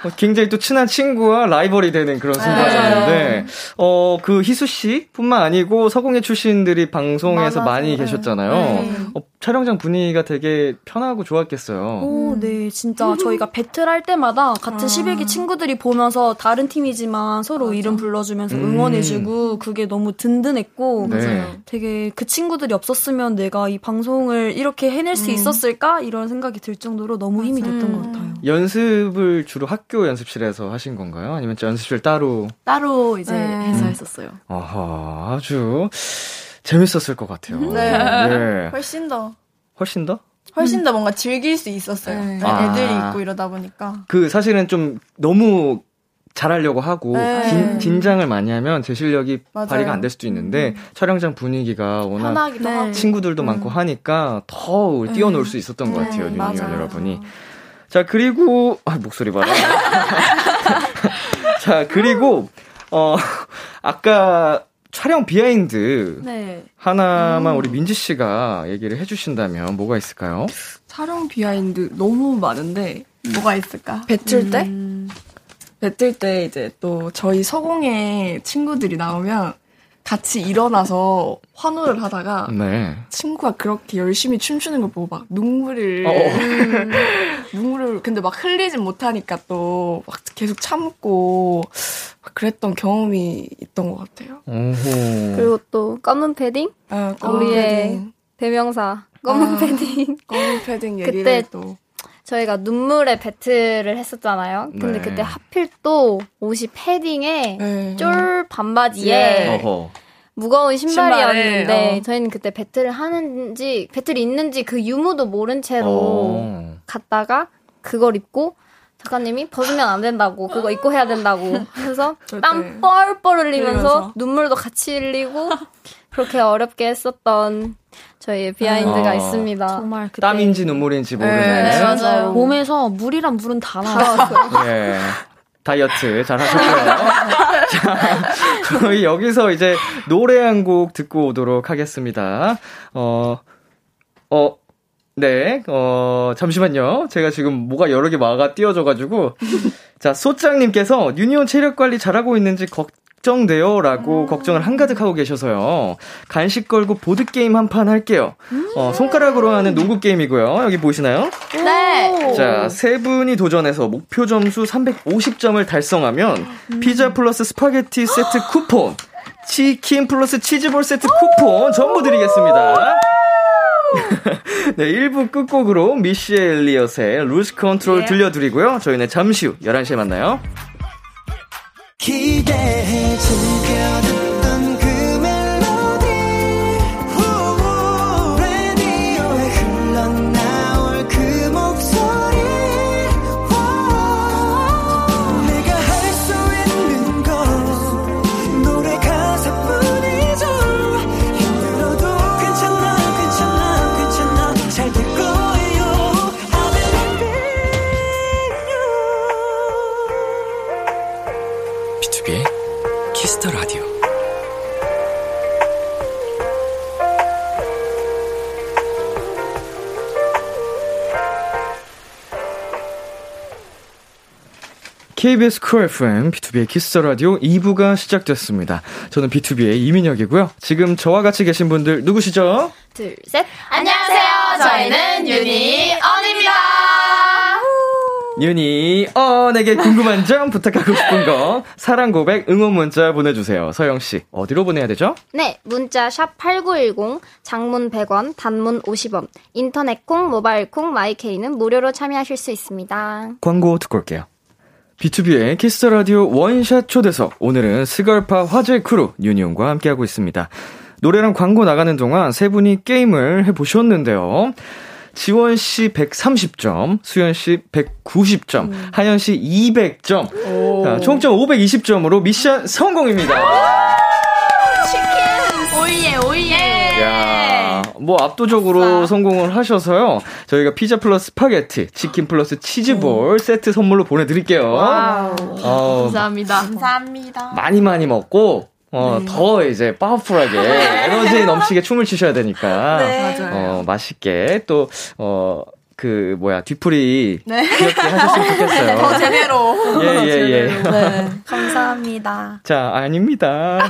Speaker 2: 어, 굉장히 또 친한 친구와 라이벌이 되는 그런 순간이었는데, 어, 그 희수 씨뿐만 아니고 서공예 출신들이 방송에서 많이 계셨잖아요. 어, 촬영장 분위기가 되게 편하고 좋았겠어요.
Speaker 5: 오, 네, 진짜 저희가 배틀 할 때마다 같은 11기 친구들이 보면서 다른 팀이지만 서로 이름 불러주면서
Speaker 2: 음.
Speaker 5: 응원해주고 그게 너무 든든했고
Speaker 2: 네.
Speaker 5: 되게 그 친구들이 없었으면 내가 이 방송을 이렇게 해낼 수 있었을까 이런 생각이 들 정도로 너무 힘이 됐던 것 같아요.
Speaker 2: 연습을 주로 학교 연습실에서 하신 건가요? 아니면 연습실 따로?
Speaker 7: 따로 이제
Speaker 6: 네.
Speaker 7: 해서 했었어요.
Speaker 2: 아하, 아주 재밌었을 것 같아요.
Speaker 6: 네.
Speaker 2: 네.
Speaker 6: 훨씬 더
Speaker 2: 훨씬 더?
Speaker 6: 훨씬 더 뭔가 즐길 수 있었어요.
Speaker 7: 네.
Speaker 6: 네,
Speaker 2: 아.
Speaker 6: 애들이 있고 이러다 보니까.
Speaker 2: 그 사실은 좀 너무 잘하려고 하고
Speaker 6: 네.
Speaker 2: 긴, 긴장을 많이 하면 제 실력이
Speaker 6: 맞아요.
Speaker 2: 발휘가 안 될 수도 있는데 촬영장 분위기가 워낙
Speaker 6: 편하기도
Speaker 7: 네.
Speaker 2: 친구들도 많고 하니까 더 뛰어놀 수 있었던 것 같아요, 뉴니언
Speaker 6: 맞아요.
Speaker 2: 여러분이. 자, 그리고, 아, 목소리 봐라. 자, 그리고, 어, 아까 촬영 비하인드
Speaker 7: 네.
Speaker 2: 하나만 우리 민지 씨가 얘기를 해주신다면 뭐가 있을까요?
Speaker 8: 촬영 비하인드 너무 많은데
Speaker 6: 뭐가 있을까?
Speaker 8: 배틀 때 배틀 때 이제 또 저희 서공예 친구들이 나오면 같이 일어나서 환호를 하다가
Speaker 2: 네.
Speaker 8: 친구가 그렇게 열심히 춤추는 걸 보고 막 눈물을
Speaker 2: 어.
Speaker 8: 눈물을 근데 막 흘리진 못하니까 또 막 계속 참고 막 그랬던 경험이 있던 것 같아요.
Speaker 2: 오호.
Speaker 4: 그리고 또 검은 패딩
Speaker 8: 아, 검은
Speaker 4: 우리의
Speaker 8: 패딩,
Speaker 4: 대명사 검은
Speaker 8: 아.
Speaker 4: 패딩
Speaker 8: 검은 패딩 얘기를
Speaker 4: 그때
Speaker 8: 또
Speaker 4: 저희가 눈물의 배틀을 했었잖아요. 근데
Speaker 2: 네.
Speaker 4: 그때 하필 또 옷이 패딩에
Speaker 8: 네.
Speaker 4: 쫄 반바지에
Speaker 8: 예.
Speaker 2: 어허.
Speaker 4: 무거운 신발이었는데
Speaker 8: 신발에, 어.
Speaker 4: 저희는 그때 배틀을 하는지 배틀이 있는지 그 유무도 모른 채로
Speaker 2: 어.
Speaker 4: 갔다가 그걸 입고 작가님이 벗으면 안 된다고 그거 입고 해야 된다고 그래서 땀 뻘뻘 흘리면서. 눈물도 같이 흘리고 그렇게 어렵게 했었던 저희의 비하인드가
Speaker 2: 아.
Speaker 4: 있습
Speaker 5: 정말 그때
Speaker 2: 땀인지 눈물인지 모르는.
Speaker 8: 네,
Speaker 6: 맞아요.
Speaker 5: 몸에서 물이랑 물은 다 나왔어요.
Speaker 2: 예. 다이어트 잘 하셨고요. 자, 저희 여기서 이제 노래 한 곡 듣고 오도록 하겠습니다. 어, 어, 네, 어, 잠시만요. 제가 지금 뭐가 여러 개 막 띄워져가지고. 자, 소장님께서 뉴니온 체력 관리 잘하고 있는지 걱정돼요. 라고 걱정을 한가득 하고 계셔서요. 간식 걸고 보드 게임 한 판 할게요. 어, 손가락으로 하는 농구 게임이고요. 여기 보이시나요?
Speaker 7: 네.
Speaker 2: 자, 세 분이 도전해서 목표 점수 350점을 달성하면 피자 플러스 스파게티 세트 쿠폰, 치킨 플러스 치즈볼 세트 쿠폰 전부 드리겠습니다. 네, 1부 끝곡으로 Missy Elliott의 Lose Control 들려드리고요. 저희는 잠시 후 11시에 만나요.
Speaker 1: 기대해 즐겨
Speaker 2: KBS Cool FM, B2B의 키스 라디오 2부가 시작됐습니다. 저는 BTOB의 이민혁이고요. 지금 저와 같이 계신 분들 누구시죠?
Speaker 4: 둘 셋
Speaker 7: 안녕하세요. 저희는 뉴니온입니다.
Speaker 2: 어, 내게 궁금한 점 부탁하고 싶은 거, 사랑 고백, 응원 문자 보내주세요. 서영 씨, 어디로 보내야 되죠?
Speaker 4: 네, 문자 샵 8910, 장문 100원, 단문 50원, 인터넷 콩, 모바일 콩, 마이K는 무료로 참여하실 수 있습니다.
Speaker 2: 광고 듣고 올게요. B2B의 키스 라디오 원샷 초대석. 오늘은 스걸파 화제 크루 뉴니온과 함께하고 있습니다. 노래랑 광고 나가는 동안 세 분이 게임을 해보셨는데요. 지원 씨 130점, 수현 씨 190점, 하연 씨 200점, 자, 총점 520점으로 미션 성공입니다.
Speaker 7: oh yeah, oh yeah.
Speaker 2: 야, 뭐 압도적으로 성공을 하셔서요. 저희가 피자 플러스 스파게티, 치킨 플러스 치즈볼 세트 선물로 보내드릴게요. 어,
Speaker 7: 감사합니다.
Speaker 6: 감사합니다.
Speaker 2: 많이 많이 먹고 어, 더 이제 파워풀하게 에너지 넘치게 춤을 추셔야 되니까
Speaker 6: 맞아요.
Speaker 2: 어, 맛있게 또 어, 그 뭐야 뒤풀이
Speaker 6: 네.
Speaker 2: 귀엽게 하셨으면 좋겠어요.
Speaker 6: 더 제대로.
Speaker 2: 예, 예, 예.
Speaker 5: 네, 감사합니다.
Speaker 2: 자, 아닙니다.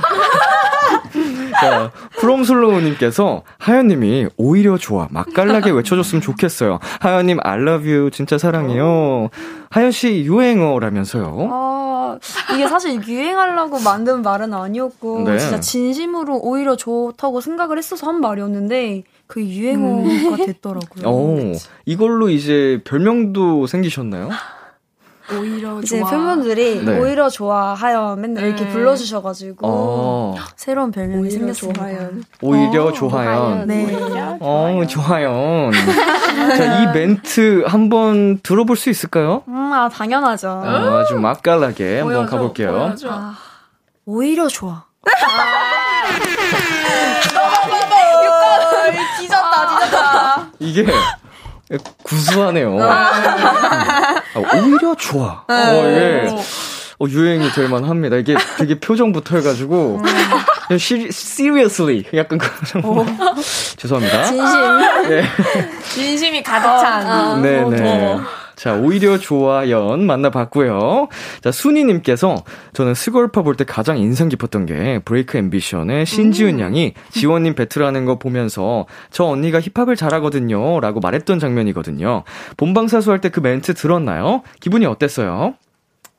Speaker 2: 자, 프롬슬로우님께서 하연님이 오히려 좋아. 맛깔나게 외쳐줬으면 좋겠어요. 하연님, I love you. 진짜 사랑해요. 하연 씨 유행어라면서요.
Speaker 5: 아, 이게 사실 유행하려고 만든 말은 아니었고,
Speaker 2: 네.
Speaker 5: 진짜 진심으로 오히려 좋다고 생각을 했어서 한 말이었는데, 그게 유행어가 됐더라고요.
Speaker 2: 오, 이걸로 이제 별명도 생기셨나요?
Speaker 8: 오히려
Speaker 5: 이제
Speaker 8: 좋아.
Speaker 5: 팬분들이
Speaker 2: 네.
Speaker 5: 오히려 좋아하여 맨날 이렇게
Speaker 8: 음.
Speaker 5: 불러주셔가지고,
Speaker 2: 어,
Speaker 5: 새로운 별명이
Speaker 8: 오히려
Speaker 5: 생겼습니다.
Speaker 8: 좋아요.
Speaker 2: 오히려
Speaker 4: 어,
Speaker 2: 조하연.
Speaker 5: 네.
Speaker 2: 어, 조하연. 자, 이 멘트 한번 들어볼 수 있을까요?
Speaker 5: 음, 아, 당연하죠.
Speaker 2: 어, 좀 맛깔나게 한번
Speaker 8: 보여줘,
Speaker 2: 가볼게요.
Speaker 8: 보여줘.
Speaker 5: 아, 오히려 좋아.
Speaker 6: 뒤
Speaker 2: 이게 구수하네요. 아, 오히려 좋아. 어, 이게 어, 유행이 될 만합니다. 이게 되게 표정부터 해가지고 그냥 시, seriously 약간 그런 죄송합니다.
Speaker 5: 진심.
Speaker 2: 예.
Speaker 6: 진심이 가득 찬.
Speaker 2: 네네. 자, 오히려 좋아연 만나봤고요. 자, 순이님께서 저는 스걸파 볼 때 가장 인상 깊었던 게 브레이크 앰비션의 신지은 양이 지원님 배틀하는 거 보면서 저 언니가 힙합을 잘하거든요. 라고 말했던 장면이거든요. 본방사수 할 때 그 멘트 들었나요? 기분이 어땠어요?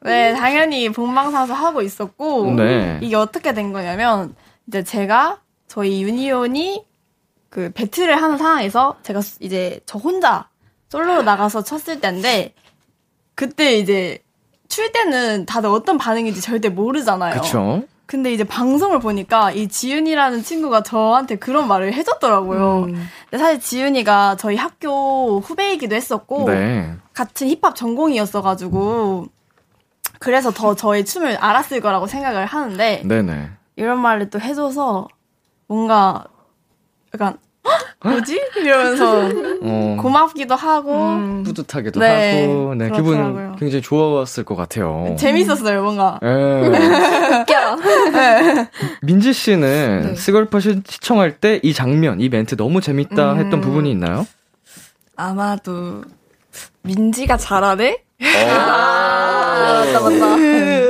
Speaker 6: 네, 당연히 본방사수 하고 있었고
Speaker 2: 네.
Speaker 6: 이게 어떻게 된 거냐면 이제 제가 저희 유니온이 그 배틀을 하는 상황에서 제가 수- 이제 저 혼자 솔로로 나가서 쳤을 때인데 그때 이제 출 때는 다들 어떤 반응인지 절대 모르잖아요.
Speaker 2: 그쵸?
Speaker 6: 근데 이제 방송을 보니까 이 지윤이라는 친구가 저한테 그런 말을 해줬더라고요. 근데 사실 지윤이가 저희 학교 후배이기도 했었고
Speaker 2: 네.
Speaker 6: 같은 힙합 전공이었어가지고 그래서 더 저의 춤을 알았을 거라고 생각을 하는데
Speaker 2: 네네.
Speaker 6: 이런 말을 또 해줘서 뭔가 약간 "헉? 뭐지? 이러면서
Speaker 2: 어,
Speaker 6: 고맙기도 하고
Speaker 2: 뿌듯하기도
Speaker 6: 네,
Speaker 2: 하고, 네,
Speaker 6: 그렇더라고요.
Speaker 2: 기분 굉장히 좋았을 것 같아요.
Speaker 6: 재밌었어요 뭔가.
Speaker 2: 예.
Speaker 6: 네.
Speaker 2: 민지 씨는 스걸파 시- 시청할 때 이 장면, 이 멘트 너무 재밌다
Speaker 6: 음.
Speaker 2: 했던 부분이 있나요?
Speaker 8: 아마도 민지가 잘하네?
Speaker 4: 아, 맞다, 맞다.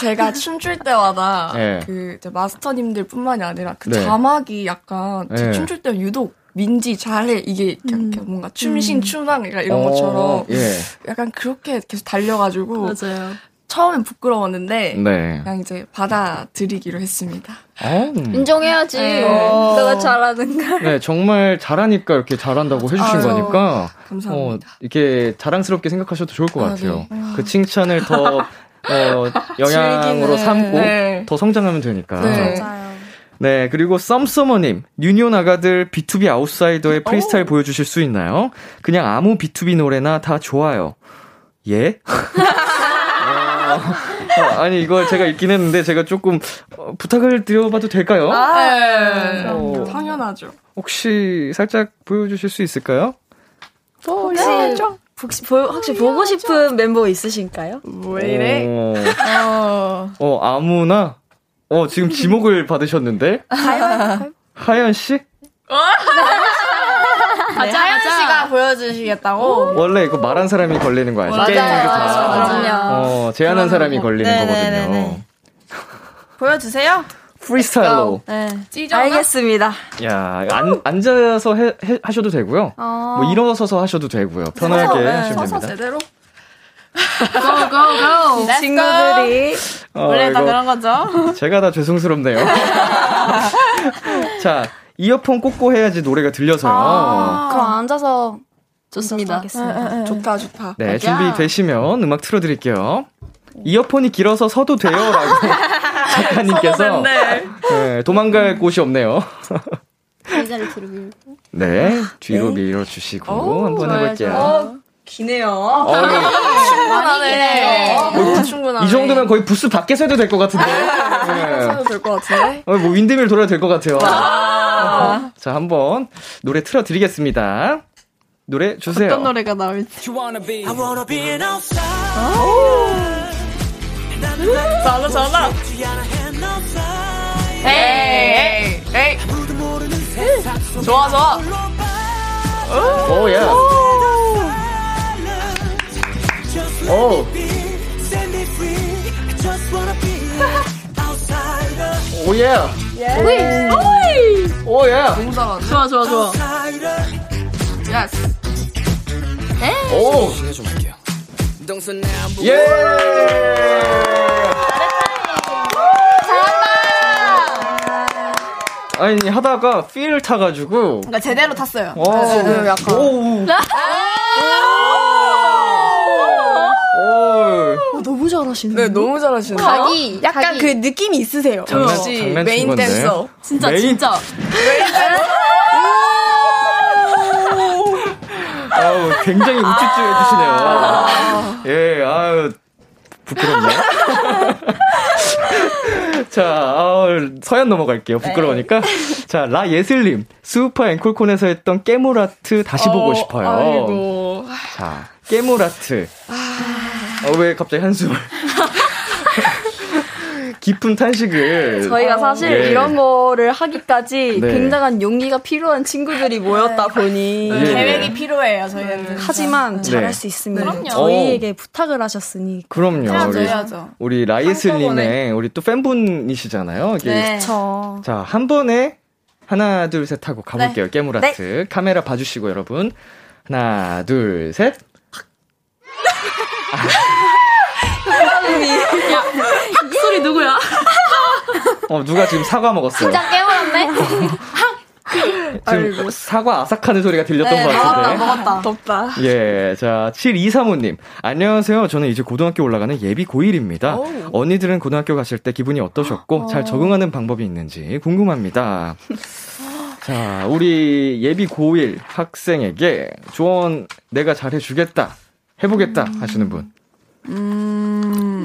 Speaker 8: 제가 춤출 때마다
Speaker 2: 네.
Speaker 8: 그 마스터님들뿐만이 아니라 그
Speaker 2: 네.
Speaker 8: 자막이 약간 제
Speaker 2: 네.
Speaker 8: 춤출 때 유독 민지 잘해 이게 이렇게, 이렇게 뭔가 춤신 춤왕 이런
Speaker 2: 어,
Speaker 8: 것처럼
Speaker 2: 예.
Speaker 8: 약간 그렇게 계속 달려가지고
Speaker 6: 맞아요.
Speaker 8: 처음엔 부끄러웠는데
Speaker 2: 네.
Speaker 8: 그냥 이제 받아들이기로 했습니다.
Speaker 2: 어,
Speaker 4: 인정해야지.
Speaker 8: 네.
Speaker 4: 내가 잘하는 걸.
Speaker 2: 네, 정말 잘하니까 이렇게 잘한다고 해주신
Speaker 8: 아유,
Speaker 2: 거니까,
Speaker 8: 감사합니다.
Speaker 2: 어, 이렇게 자랑스럽게 생각하셔도 좋을 것
Speaker 8: 아,
Speaker 2: 같아요.
Speaker 8: 네.
Speaker 2: 그 칭찬을 더, 어, 영향으로 삼고,
Speaker 8: 네.
Speaker 2: 더 성장하면 되니까.
Speaker 8: 네.
Speaker 5: 맞아요.
Speaker 2: 네, 그리고 썸서머님, 유니온 아가들 B2B 아웃사이더의 프리스타일 보여주실 수 있나요? 그냥 아무 B2B 노래나 다 좋아요. 예? 어, 아니, 이걸 제가 읽긴 했는데, 제가 조금, 어, 부탁을 드려봐도 될까요?
Speaker 8: 네.
Speaker 2: 어,
Speaker 8: 당연하죠.
Speaker 2: 혹시 살짝 보여주실 수 있을까요?
Speaker 5: 혹시, 혹시, 보, 혹시 보고 싶은 멤버 있으신가요?
Speaker 8: 왜 이래?
Speaker 2: 어,
Speaker 6: 어.
Speaker 2: 어, 아무나? 어, 지금 지목을 받으셨는데? 하연 씨?
Speaker 6: 네, 하연 씨가 보여주시겠다고.
Speaker 2: 원래 이거 말한 사람이 걸리는 거 알죠?
Speaker 6: 맞아요.
Speaker 2: 게임 다.
Speaker 6: 맞아요.
Speaker 2: 어, 제안한 사람이 걸리는
Speaker 6: 네네네네.
Speaker 2: 거거든요.
Speaker 6: 보여주세요.
Speaker 2: 프리스타일로.
Speaker 6: 네.
Speaker 5: 알겠습니다.
Speaker 2: 야, 안, 앉아서 해, 해- 하셔도 되고요.
Speaker 5: 어,
Speaker 2: 뭐 일어서서 하셔도 되고요. 편하게 하시면
Speaker 8: 서서
Speaker 2: 됩니다.
Speaker 8: 제대로?
Speaker 6: 고고고.
Speaker 5: 친구들이
Speaker 2: 어,
Speaker 6: 원래 다 그런 거죠.
Speaker 2: 제가 다 죄송스럽네요. 자, 이어폰 꽂고 해야지 노래가 들려서요.
Speaker 6: 아.
Speaker 5: 그럼 앉아서
Speaker 7: 좋습니다.
Speaker 5: 하겠습니다.
Speaker 8: 좋다, 좋다.
Speaker 2: 네, 준비 되시면 음악 틀어드릴게요. 이어폰이 길어서 서도 돼요. 라고 작가님께서. 네, 도망갈 곳이 없네요.
Speaker 4: 의자를 뒤로 밀고.
Speaker 2: 네, 뒤로 밀어주시고 한번 해볼게요.
Speaker 5: 기네요.
Speaker 2: 어,
Speaker 8: 충분하네. 어, 충분하네.
Speaker 2: 이 정도면 거의 부스 밖에서 해도 될 것 같은데. 네.
Speaker 8: 해도 될것 같은데?
Speaker 2: 어, 뭐 윈드밀 돌아도 될 것 같아요. 어, 자, 한번 노래 틀어드리겠습니다. 노래 주세요.
Speaker 6: 어떤 노래가 나올지.
Speaker 1: Hand outside.
Speaker 6: 에이 에이.
Speaker 1: 속
Speaker 6: 좋아 좋아.
Speaker 2: 오, 예.
Speaker 1: Just
Speaker 2: 오,
Speaker 1: wanna be an outsider.
Speaker 2: 오, 예. 오, 예.
Speaker 8: 너무 잘하네.
Speaker 6: 좋아 좋아 좋아.
Speaker 8: 예스.
Speaker 2: 오. 예. 아니 하다가 feel 타가지고
Speaker 6: 그러니까 제대로 탔어요.
Speaker 2: 오,
Speaker 8: 약간.
Speaker 2: 오, 오,
Speaker 5: 너무 잘하시네.
Speaker 8: 네, 너무 잘하시네.
Speaker 4: 자기,
Speaker 6: 약간. 그 느낌이 있으세요.
Speaker 2: 장난,
Speaker 8: 역시
Speaker 2: 장난친
Speaker 8: 메인
Speaker 2: 건데.
Speaker 8: 댄서.
Speaker 7: 진짜
Speaker 2: main-
Speaker 7: 진짜.
Speaker 2: 아우 굉장히 우쭈쭈 해 주시네요. 예, 아유 부끄럽네. 자, 아우, 서연 넘어갈게요. 부끄러우니까. 자, 라 예슬님, 수우파 앵콜콘에서 했던 깨물아트 다시 보고 싶어요.
Speaker 8: 아이고.
Speaker 2: 자, 깨물아트. 어, 왜 갑자기 한숨을. 깊은 탄식을.
Speaker 5: 저희가 사실
Speaker 2: 예.
Speaker 5: 이런 거를 하기까지
Speaker 2: 네.
Speaker 5: 굉장한 용기가 필요한 친구들이 모였다 보니
Speaker 2: 예.
Speaker 6: 계획이 필요해요 저희는.
Speaker 5: 하지만 잘할
Speaker 2: 네.
Speaker 5: 수 있습니다.
Speaker 6: 그럼요.
Speaker 5: 저희에게 부탁을 하셨으니
Speaker 2: 그럼요.
Speaker 6: 해야죠
Speaker 2: 우리,
Speaker 6: 해야죠.
Speaker 2: 우리 라이슬님의 우리 또 팬분이시잖아요. 이게
Speaker 6: 네.
Speaker 5: 저
Speaker 2: 자, 한 번에 하나, 둘, 셋 하고 가볼게요.
Speaker 6: 네.
Speaker 2: 깨물아트. 카메라 봐주시고, 여러분. 하나, 둘, 셋.
Speaker 7: 소리 누구야?
Speaker 2: 어, 누가 지금 사과 먹었어요?
Speaker 4: 진짜 깨물었네?
Speaker 2: 지금 사과 아삭하는 소리가 들렸던
Speaker 6: 네,
Speaker 2: 것 같은데.
Speaker 6: 먹었다.
Speaker 8: 덥다.
Speaker 2: 예, 자, 7235님. 안녕하세요. 저는 이제 고등학교 올라가는 예비 고1입니다. 언니들은 고등학교 갔을 때 기분이 어떠셨고, 잘 적응하는 방법이 있는지 궁금합니다. 자, 우리 예비 고1 학생에게 조언 내가 잘해주겠다, 해보겠다 하시는 분.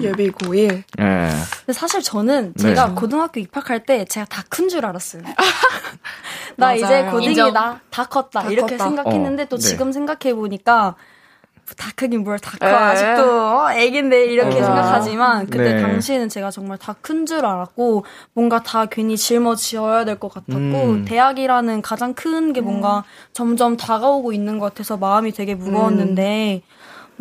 Speaker 8: 예비 고1.
Speaker 2: 예.
Speaker 5: 근데 사실 저는
Speaker 2: 네.
Speaker 5: 제가 고등학교 입학할 때 제가 다 큰 줄 알았어요. 나. 이제 고등이
Speaker 7: 인정.
Speaker 5: 다, 다 컸다.
Speaker 8: 다
Speaker 5: 이렇게
Speaker 8: 컸다.
Speaker 5: 생각했는데
Speaker 2: 어,
Speaker 5: 또
Speaker 2: 네.
Speaker 5: 지금 생각해 보니까 다 크긴 뭘 다 커.
Speaker 8: 에.
Speaker 5: 아직도 어, 애긴데 이렇게
Speaker 8: 맞아.
Speaker 5: 생각하지만 그때
Speaker 2: 네.
Speaker 5: 당시에는 제가 정말 다 큰 줄 알았고 뭔가 다 괜히 짊어지어야 될 것 같았고
Speaker 2: 음.
Speaker 5: 대학이라는 가장 큰 게 뭔가 점점 다가오고 있는 것 같아서 마음이 되게 무거웠는데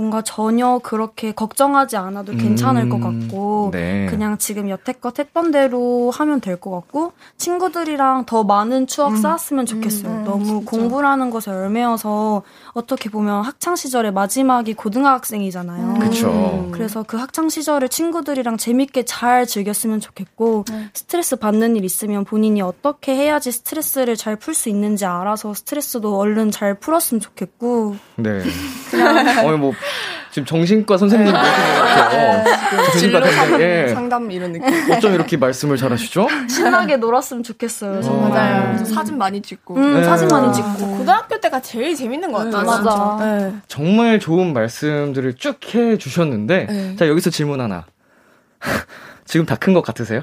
Speaker 5: 뭔가 전혀 그렇게 걱정하지 않아도 괜찮을 것
Speaker 2: 음.
Speaker 5: 같고
Speaker 2: 네.
Speaker 5: 그냥 지금 여태껏 했던 대로 하면 될 것 같고 친구들이랑 더 많은 추억 쌓았으면 좋겠어요. 너무 공부라는 것에 얽매여서 어떻게 보면 학창 시절의 마지막이 고등학생이잖아요.
Speaker 2: 그쵸.
Speaker 5: 그래서 그 학창 시절을 친구들이랑 재밌게 잘 즐겼으면 좋겠고 스트레스 받는 일 있으면 본인이 어떻게 해야지 스트레스를 잘 풀 수 있는지 알아서 스트레스도 얼른 잘 풀었으면 좋겠고
Speaker 2: 네. 어, 뭐, 지금 정신과 선생님 모신 것 같아요. 정신과 선생님. 예.
Speaker 8: 상담 이런 느낌.
Speaker 2: 어쩜 이렇게 말씀을 잘하시죠?
Speaker 5: 신나게 놀았으면 좋겠어요. 정말.
Speaker 6: 맞아요.
Speaker 8: 그래서 사진 많이 찍고.
Speaker 5: 음,
Speaker 2: 네.
Speaker 5: 사진 많이 찍고.
Speaker 6: 고등학교 때가 제일 재밌는 것 같아요.
Speaker 5: 맞아.
Speaker 6: 진짜. 네.
Speaker 2: 정말 좋은 말씀들을 쭉 해 주셨는데,
Speaker 8: 네.
Speaker 2: 자, 여기서 질문 하나. 지금 다 큰 것 같으세요?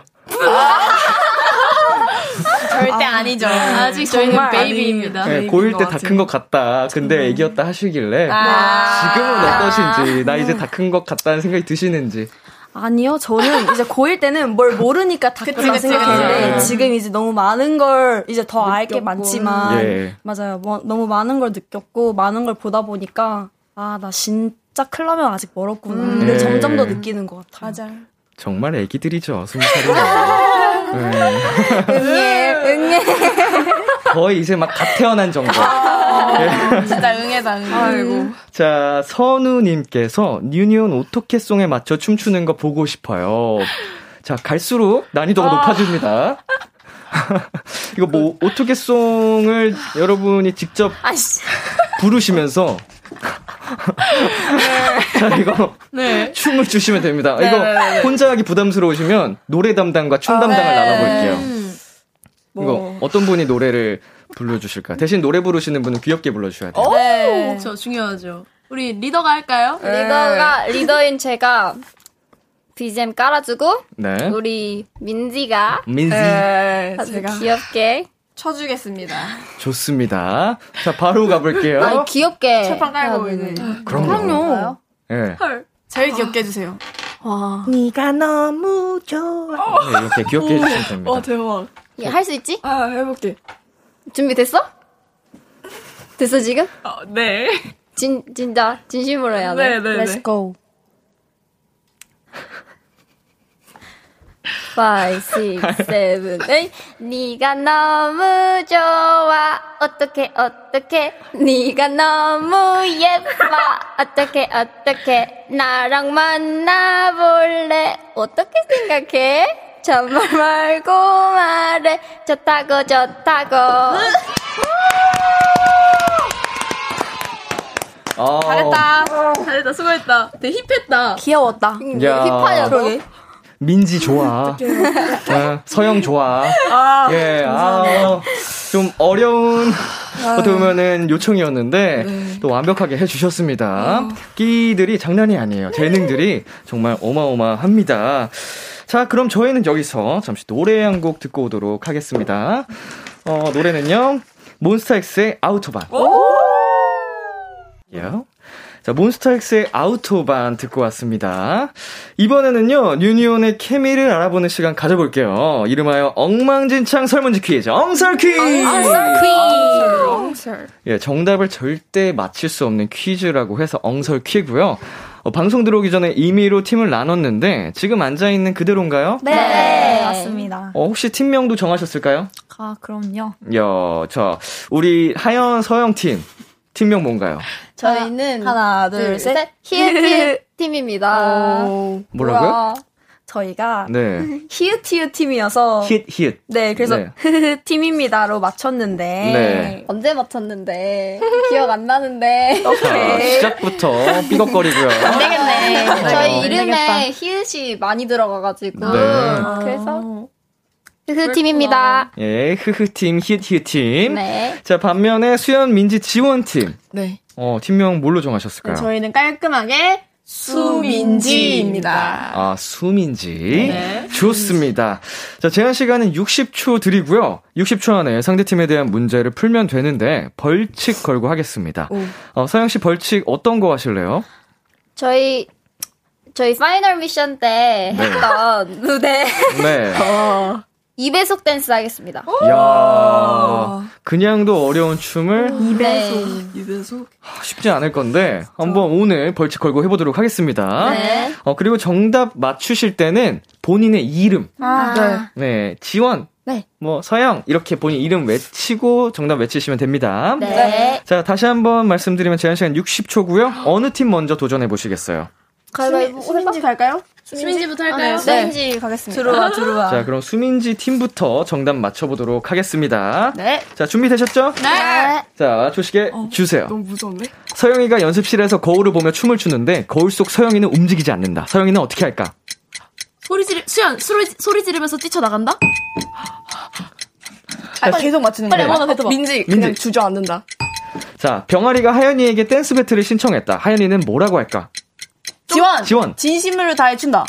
Speaker 6: 절대 아 니죠.
Speaker 7: 아직 저희는 베이비입니다.
Speaker 2: 네,
Speaker 8: 베이비인
Speaker 2: 고1
Speaker 8: 때것
Speaker 2: 다. 큰 것 같다. 근데 애기였다 하시길래,
Speaker 6: 아.
Speaker 2: 지금은 어떠신지, 나 이제 다 큰 것 같다는 생각이 드시는지.
Speaker 5: 아니요, 저는 이제 고1 때는 뭘 모르니까 다 크다
Speaker 6: 그치,
Speaker 5: 생각했는데
Speaker 2: 그치.
Speaker 5: 지금 이제 너무 많은 걸 이제 더 알 게 많지만
Speaker 2: 예.
Speaker 5: 맞아요. 뭐, 너무 많은 걸 느꼈고 많은 걸 보다 보니까 아, 나 진짜 클라면 아직 멀었구나. 근데
Speaker 2: 예.
Speaker 5: 점점 더 느끼는 것 같아요.
Speaker 6: 맞아요.
Speaker 2: 정말 애기들이죠, 스무 살이면. 네.
Speaker 5: 응애.
Speaker 2: 거의 이제 막 갓 태어난 정도.
Speaker 6: 진짜 응애다, 응애.
Speaker 8: 아이고.
Speaker 2: 자, 선우님께서 뉴니온 오토캐송에 맞춰 춤추는 거 보고 싶어요. 자, 갈수록 난이도가 높아집니다. 이거 뭐, 오토캐송을 여러분이 직접
Speaker 5: 아씨.
Speaker 2: 부르시면서. 자, 이거. 춤을 추시면 됩니다. 이거 혼자 하기 부담스러우시면 노래 담당과 춤 담당을 나눠볼게요. 이거 어떤 분이 노래를 불러주실까? 대신 노래 부르시는 분은 귀엽게 불러주셔야 돼요.
Speaker 6: 네.
Speaker 7: 저 중요하죠. 우리 리더가 할까요?
Speaker 4: 리더가 리더인 제가 BGM 깔아주고
Speaker 2: 네.
Speaker 4: 우리 민지가
Speaker 2: 민지.
Speaker 8: 네,
Speaker 4: 아주
Speaker 8: 제가
Speaker 4: 귀엽게
Speaker 6: 쳐주겠습니다.
Speaker 2: 좋습니다. 자, 바로 가볼게요.
Speaker 4: 아니 귀엽게
Speaker 6: 철판 깔고
Speaker 4: 해야
Speaker 6: 이제.
Speaker 4: 되는.
Speaker 2: 그럼요. 예.
Speaker 6: 제일 귀엽게 해주세요.
Speaker 1: 네가 너무 좋아.
Speaker 2: 네, 이렇게 귀엽게 해주시면 됩니다.
Speaker 8: 와, 대박.
Speaker 4: 예, 할수 있지?
Speaker 8: 아, 해볼게.
Speaker 4: 준비됐어? 됐어 지금?
Speaker 8: 어, 네.
Speaker 4: 진 진짜 진심으로 해야 돼.
Speaker 8: 네, 네, 네.
Speaker 5: Let's go.
Speaker 4: 5, 6, 7, 8 네가 너무 좋아 어떻게 어떻게 네가 너무 예뻐 어떻게 어떻게 나랑 만나볼래 어떻게 생각해? 잔말 말고 말해 좋다고 좋다고
Speaker 2: 아,
Speaker 7: 잘했다. 잘했다. 수고했다. 되게 힙했다.
Speaker 5: 귀여웠다.
Speaker 2: 야.
Speaker 4: 힙하냐 너?
Speaker 2: 민지 좋아. 아, 서영 좋아. 예, 아, 좀 어려운, 어떻게 보면은 요청이었는데, 또 완벽하게 해주셨습니다. 끼들이 장난이 아니에요. 재능들이 정말 어마어마합니다. 자, 그럼 저희는 여기서 잠시 노래 한 곡 듣고 오도록 하겠습니다. 어, 노래는요, 몬스타엑스의 아우토반. 예. 자, 몬스타엑스의 아우토반 듣고 왔습니다. 이번에는요, 뉴니온의 케미를 알아보는 시간 가져볼게요. 이름하여 엉망진창 설문지 퀴즈, 엉설 퀴즈! 예, 정답을 절대 맞힐 수 없는 퀴즈라고 해서 엉설 퀴고요. 어, 방송 들어오기 전에 임의로 팀을 나눴는데, 지금 앉아 있는 그대로인가요?
Speaker 5: 네, 맞습니다.
Speaker 2: 어, 혹시 팀명도 정하셨을까요?
Speaker 5: 아, 그럼요.
Speaker 2: 야, 자, 우리 하연, 서영 팀, 팀명 뭔가요?
Speaker 4: 저희는
Speaker 5: 하나, 둘, 셋.
Speaker 4: 히읗 히읗 팀입니다.
Speaker 2: 뭐라고요?
Speaker 5: 저희가
Speaker 2: 네.
Speaker 5: 히읗 히읗 팀이어서
Speaker 2: 히읗, 히읗.
Speaker 5: 네, 그래서
Speaker 2: 네.
Speaker 5: 팀입니다로 맞췄는데
Speaker 2: 네.
Speaker 4: 언제 맞췄는데 기억 안 나는데
Speaker 2: 자, 시작부터 삐걱거리고요.
Speaker 4: 안 되겠네. 저희. 이름에 히읗이 많이 들어가가지고
Speaker 2: 네.
Speaker 4: 그래서 그 팀입니다.
Speaker 2: 예, 흐흐팀, 히읗히읗팀.
Speaker 4: 네.
Speaker 2: 자, 반면에 수연, 민지, 지원팀.
Speaker 6: 네.
Speaker 2: 어, 팀명 뭘로 정하셨을까요?
Speaker 6: 저희는 깔끔하게 수민지입니다.
Speaker 2: 아, 수민지. 좋습니다. 자, 제한 시간은 60초 드리고요. 60초 안에 상대팀에 대한 문제를 풀면 되는데, 벌칙 걸고 하겠습니다. 어, 서영씨 벌칙 어떤 거 하실래요?
Speaker 4: 저희 저희 final 미션 때 했던 무대
Speaker 2: 네.
Speaker 4: 2배속 댄스 하겠습니다.
Speaker 2: 야 그냥도 어려운 춤을
Speaker 4: 네.
Speaker 8: 입에서
Speaker 2: 쉽지 않을 건데, 한번 오늘 벌칙 걸고 해보도록 하겠습니다.
Speaker 4: 네.
Speaker 2: 어, 그리고 정답 맞추실 때는 본인의 이름,
Speaker 4: 아.
Speaker 2: 네, 지원,
Speaker 4: 네.
Speaker 2: 뭐, 서영, 이렇게 본인 이름 외치고 정답 외치시면 됩니다.
Speaker 4: 네.
Speaker 2: 자, 다시 한번 말씀드리면 제한 시간 60초고요. 어느 팀 먼저 도전해 보시겠어요?
Speaker 4: 가위바위보
Speaker 6: 수민지 갈까요?
Speaker 7: 수민지부터
Speaker 4: 네.
Speaker 7: 할까요?
Speaker 4: 수민지 가겠습니다.
Speaker 5: 들어와 들어와.
Speaker 2: 자, 그럼 수민지 팀부터 정답 맞춰보도록 하겠습니다.
Speaker 6: 네.
Speaker 2: 자, 준비되셨죠?
Speaker 4: 네.
Speaker 2: 자, 조식에 주세요.
Speaker 8: 너무 무서운데?
Speaker 2: 서영이가 연습실에서 거울을 보며 춤을 추는데 거울 속 서영이는 움직이지 않는다. 서영이는 어떻게 할까?
Speaker 7: 소리 지르, 수연, 소리, 소리 지르면서 뛰쳐나간다?
Speaker 6: 아, 계속 맞추는
Speaker 7: 빨리
Speaker 6: 거예요.
Speaker 7: 한번 뱉어봐.
Speaker 8: 민지 그냥
Speaker 2: 민지.
Speaker 8: 주저앉는다.
Speaker 2: 자, 병아리가 하연이에게 댄스 배틀을 신청했다. 하연이는 뭐라고 할까?
Speaker 6: 지원!
Speaker 2: 지원.
Speaker 6: 진심으로 다해 춘다.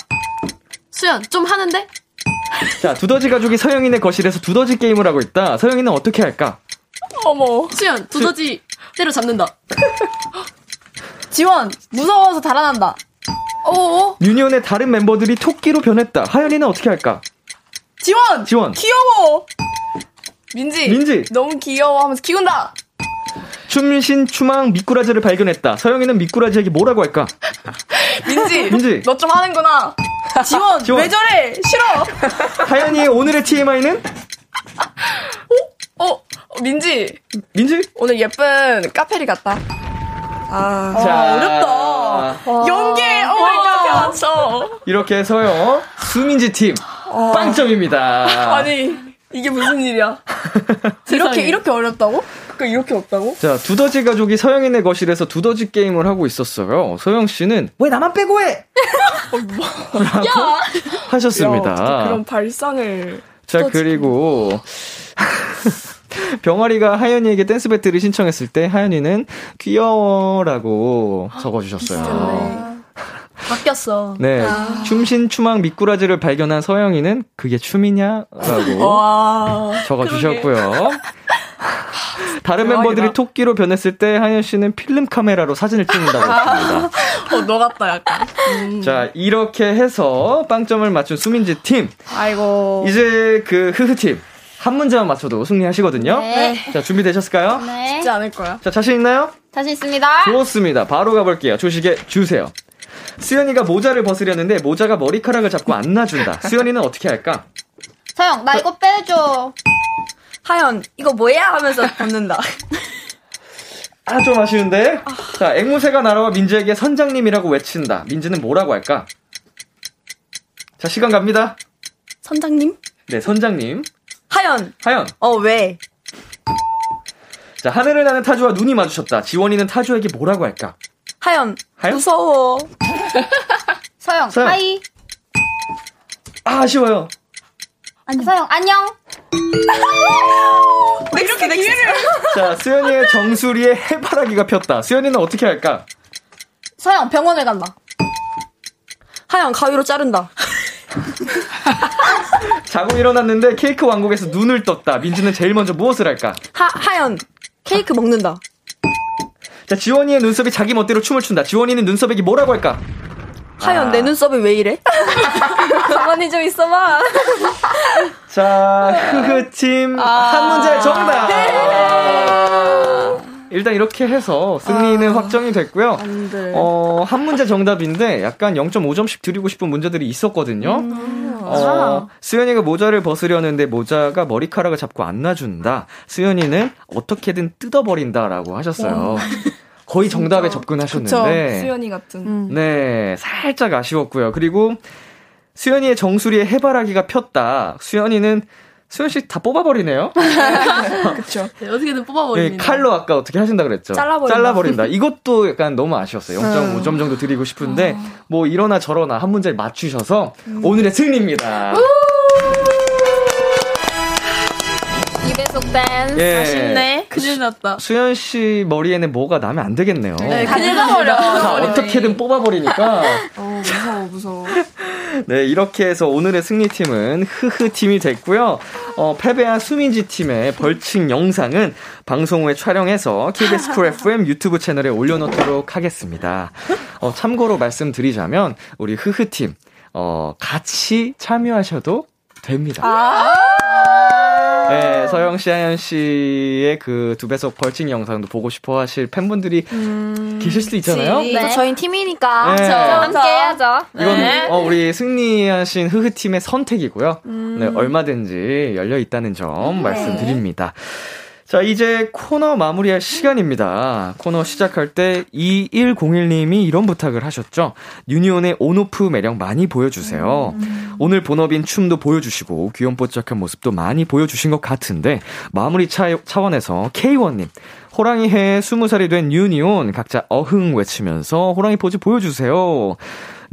Speaker 7: 수연, 좀 하는데?
Speaker 2: 자, 두더지 가족이 서영이네 거실에서 두더지 게임을 하고 있다. 서영이는 어떻게 할까?
Speaker 8: 어머.
Speaker 7: 수연, 두더지 때려 잡는다.
Speaker 6: 지원! 무서워서 달아난다.
Speaker 7: 어어?
Speaker 2: 유니온의 다른 멤버들이 토끼로 변했다. 하연이는 어떻게 할까?
Speaker 6: 지원!
Speaker 2: 지원.
Speaker 6: 귀여워! 민지!
Speaker 2: 민지.
Speaker 6: 너무 귀여워 하면서 키운다!
Speaker 2: 춤신 추망 미꾸라지를 발견했다. 서영이는 미꾸라지에게 뭐라고 할까?
Speaker 6: 민지!
Speaker 2: 민지.
Speaker 6: 너 좀 하는 구나! 지원!
Speaker 2: 지원.
Speaker 6: 왜 저래! 싫어!
Speaker 2: 하연이의 오늘의 TMI는?
Speaker 8: 어, 어, 민지
Speaker 2: 민지?
Speaker 8: 오늘 예쁜 카페리 같다. 아,
Speaker 2: 자,
Speaker 6: 어렵다. 연계!
Speaker 8: 어,
Speaker 6: oh my god!
Speaker 8: 맞죠?
Speaker 2: 이렇게 해서요. 수민지 팀 빵점입니다.
Speaker 8: 아니 이게 무슨 일이야?
Speaker 6: 이렇게, 이렇게 어렵다고?
Speaker 8: 그 이렇게 없다고?
Speaker 2: 자, 두더지 가족이 서영이네 거실에서 두더지 게임을 하고 있었어요. 서영 씨는 왜 나만 빼고 해? 라고 하셨습니다.
Speaker 8: 야, 그런 발상을
Speaker 2: 자, 그리고 병아리가 하연이에게 댄스 배틀을 신청했을 때 하연이는 귀여워라고 적어주셨어요.
Speaker 5: 바뀌었어.
Speaker 2: 네, 춤신 추망 미꾸라지를 발견한 서영이는 그게 춤이냐라고
Speaker 8: 와
Speaker 2: 적어 주셨고요. 다른 멤버들이 토끼로 변했을 때 하연 씨는 필름 카메라로 사진을 찍는다고 했습니다.
Speaker 8: 어, 너 같다 약간.
Speaker 2: 자, 이렇게 해서 빵점을 맞춘 수민지 팀.
Speaker 6: 아이고.
Speaker 2: 이제 그 흐흐 팀. 한 문제만 맞춰도 승리하시거든요.
Speaker 4: 네.
Speaker 2: 자, 준비되셨을까요?
Speaker 4: 네.
Speaker 8: 쉽지 않을 거야.
Speaker 2: 자, 자신 있나요?
Speaker 4: 자신 있습니다.
Speaker 2: 좋습니다. 바로 가볼게요. 조식에 주세요. 수연이가 모자를 벗으려는데 모자가 머리카락을 잡고 안 놔준다. 수연이는 어떻게 할까?
Speaker 4: 서영, 나 이거 빼줘.
Speaker 5: 하연 이거 뭐야 하면서 벗는다.
Speaker 2: 아, 좀 아쉬운데? 자, 앵무새가 날아와 민지에게 선장님이라고 외친다. 민지는 뭐라고 할까? 자, 시간 갑니다.
Speaker 5: 선장님?
Speaker 2: 네, 선장님.
Speaker 5: 하연
Speaker 2: 하연.
Speaker 5: 어 왜?
Speaker 2: 자, 하늘을 나는 타조와 눈이 마주쳤다. 지원이는 타조에게 뭐라고 할까?
Speaker 5: 하연
Speaker 2: 하연?
Speaker 5: 무서워.
Speaker 4: 서영,
Speaker 2: 서영.
Speaker 4: 하이.
Speaker 2: 아, 아쉬워요.
Speaker 4: 서영, 안녕.
Speaker 8: 이렇게 기회를.
Speaker 2: 자, 수연이의 정수리에 해바라기가 폈다. 수연이는 어떻게 할까?
Speaker 4: 서영, 병원을 간다.
Speaker 5: 하연 가위로 자른다.
Speaker 2: 자고 일어났는데 케이크 왕국에서 눈을 떴다. 민지는 제일 먼저 무엇을 할까?
Speaker 5: 하 하연 케이크 먹는다.
Speaker 2: 자, 지원이의 눈썹이 자기 멋대로 춤을 춘다. 지원이는 눈썹에게 뭐라고 할까?
Speaker 5: 하연 내 눈썹이 왜 이래? 가만히 좀 있어봐.
Speaker 2: 자, 흐흐팀 한 문제 정답! 일단 이렇게 해서 승리는 확정이 됐고요. 어, 한 문제 정답인데 약간 0.5점씩 드리고 싶은 문제들이 있었거든요. 어, 수연이가 모자를 벗으려는데 모자가 머리카락을 잡고 안 놔준다. 수연이는 어떻게든 뜯어버린다라고 하셨어요. 거의 정답에 접근하셨는데.
Speaker 8: 수연이 같은.
Speaker 2: 네, 살짝 아쉬웠고요. 그리고 수연이의 정수리에 해바라기가 폈다. 수연이는 수연 씨다 뽑아버리네요.
Speaker 8: 그쵸.
Speaker 7: 네, 어떻게든
Speaker 2: 예,
Speaker 7: 뽑아버립니다.
Speaker 2: 칼로 아까 어떻게 하신다 그랬죠?
Speaker 5: 잘라버린다.
Speaker 2: 이것도 약간 너무 아쉬웠어요. 0.5점 정도 드리고 싶은데 뭐 이러나 저러나 한 문제 맞추셔서 오늘의 승리입니다.
Speaker 4: 이배속 댄스.
Speaker 2: 예.
Speaker 7: 아쉽네. 큰일 났다.
Speaker 2: 수연 씨 머리에는 뭐가 나면 안 되겠네요.
Speaker 7: 네, 큰일 나버려.
Speaker 2: 자, 어떻게든 뽑아버리니까.
Speaker 8: 어, 무서워, 무서워.
Speaker 2: 네, 이렇게 해서 오늘의 승리팀은 흐흐 팀이 됐고요. 어, 패배한 수민지 팀의 벌칙 영상은 방송 후에 촬영해서 KBS 쿨 FM 유튜브 채널에 올려놓도록 하겠습니다. 어, 참고로 말씀드리자면 우리 흐흐 팀 어, 같이 참여하셔도 됩니다. 네, 서영 씨, 하연 씨의 그 두 배속 벌칙 영상도 보고 싶어 하실 팬분들이 계실 수도 있잖아요.
Speaker 4: 네.
Speaker 5: 또 저희 팀이니까.
Speaker 2: 네.
Speaker 4: 함께 해야죠.
Speaker 2: 이건 어, 우리 승리하신 흐흐 팀의 선택이고요.
Speaker 5: 음.
Speaker 2: 네, 얼마든지 열려 있다는 점 말씀드립니다. 자, 이제 코너 마무리할 시간입니다. 코너 시작할 때 2101님이 이런 부탁을 하셨죠. 유니온의 온오프 매력 많이 보여주세요. 오늘 본업인 춤도 보여주시고 귀염뽀짝한 모습도 많이 보여주신 것 같은데 마무리 차, 차원에서 K1님 호랑이 해에 20살이 된 유니온 각자 어흥 외치면서 호랑이 포즈 보여주세요.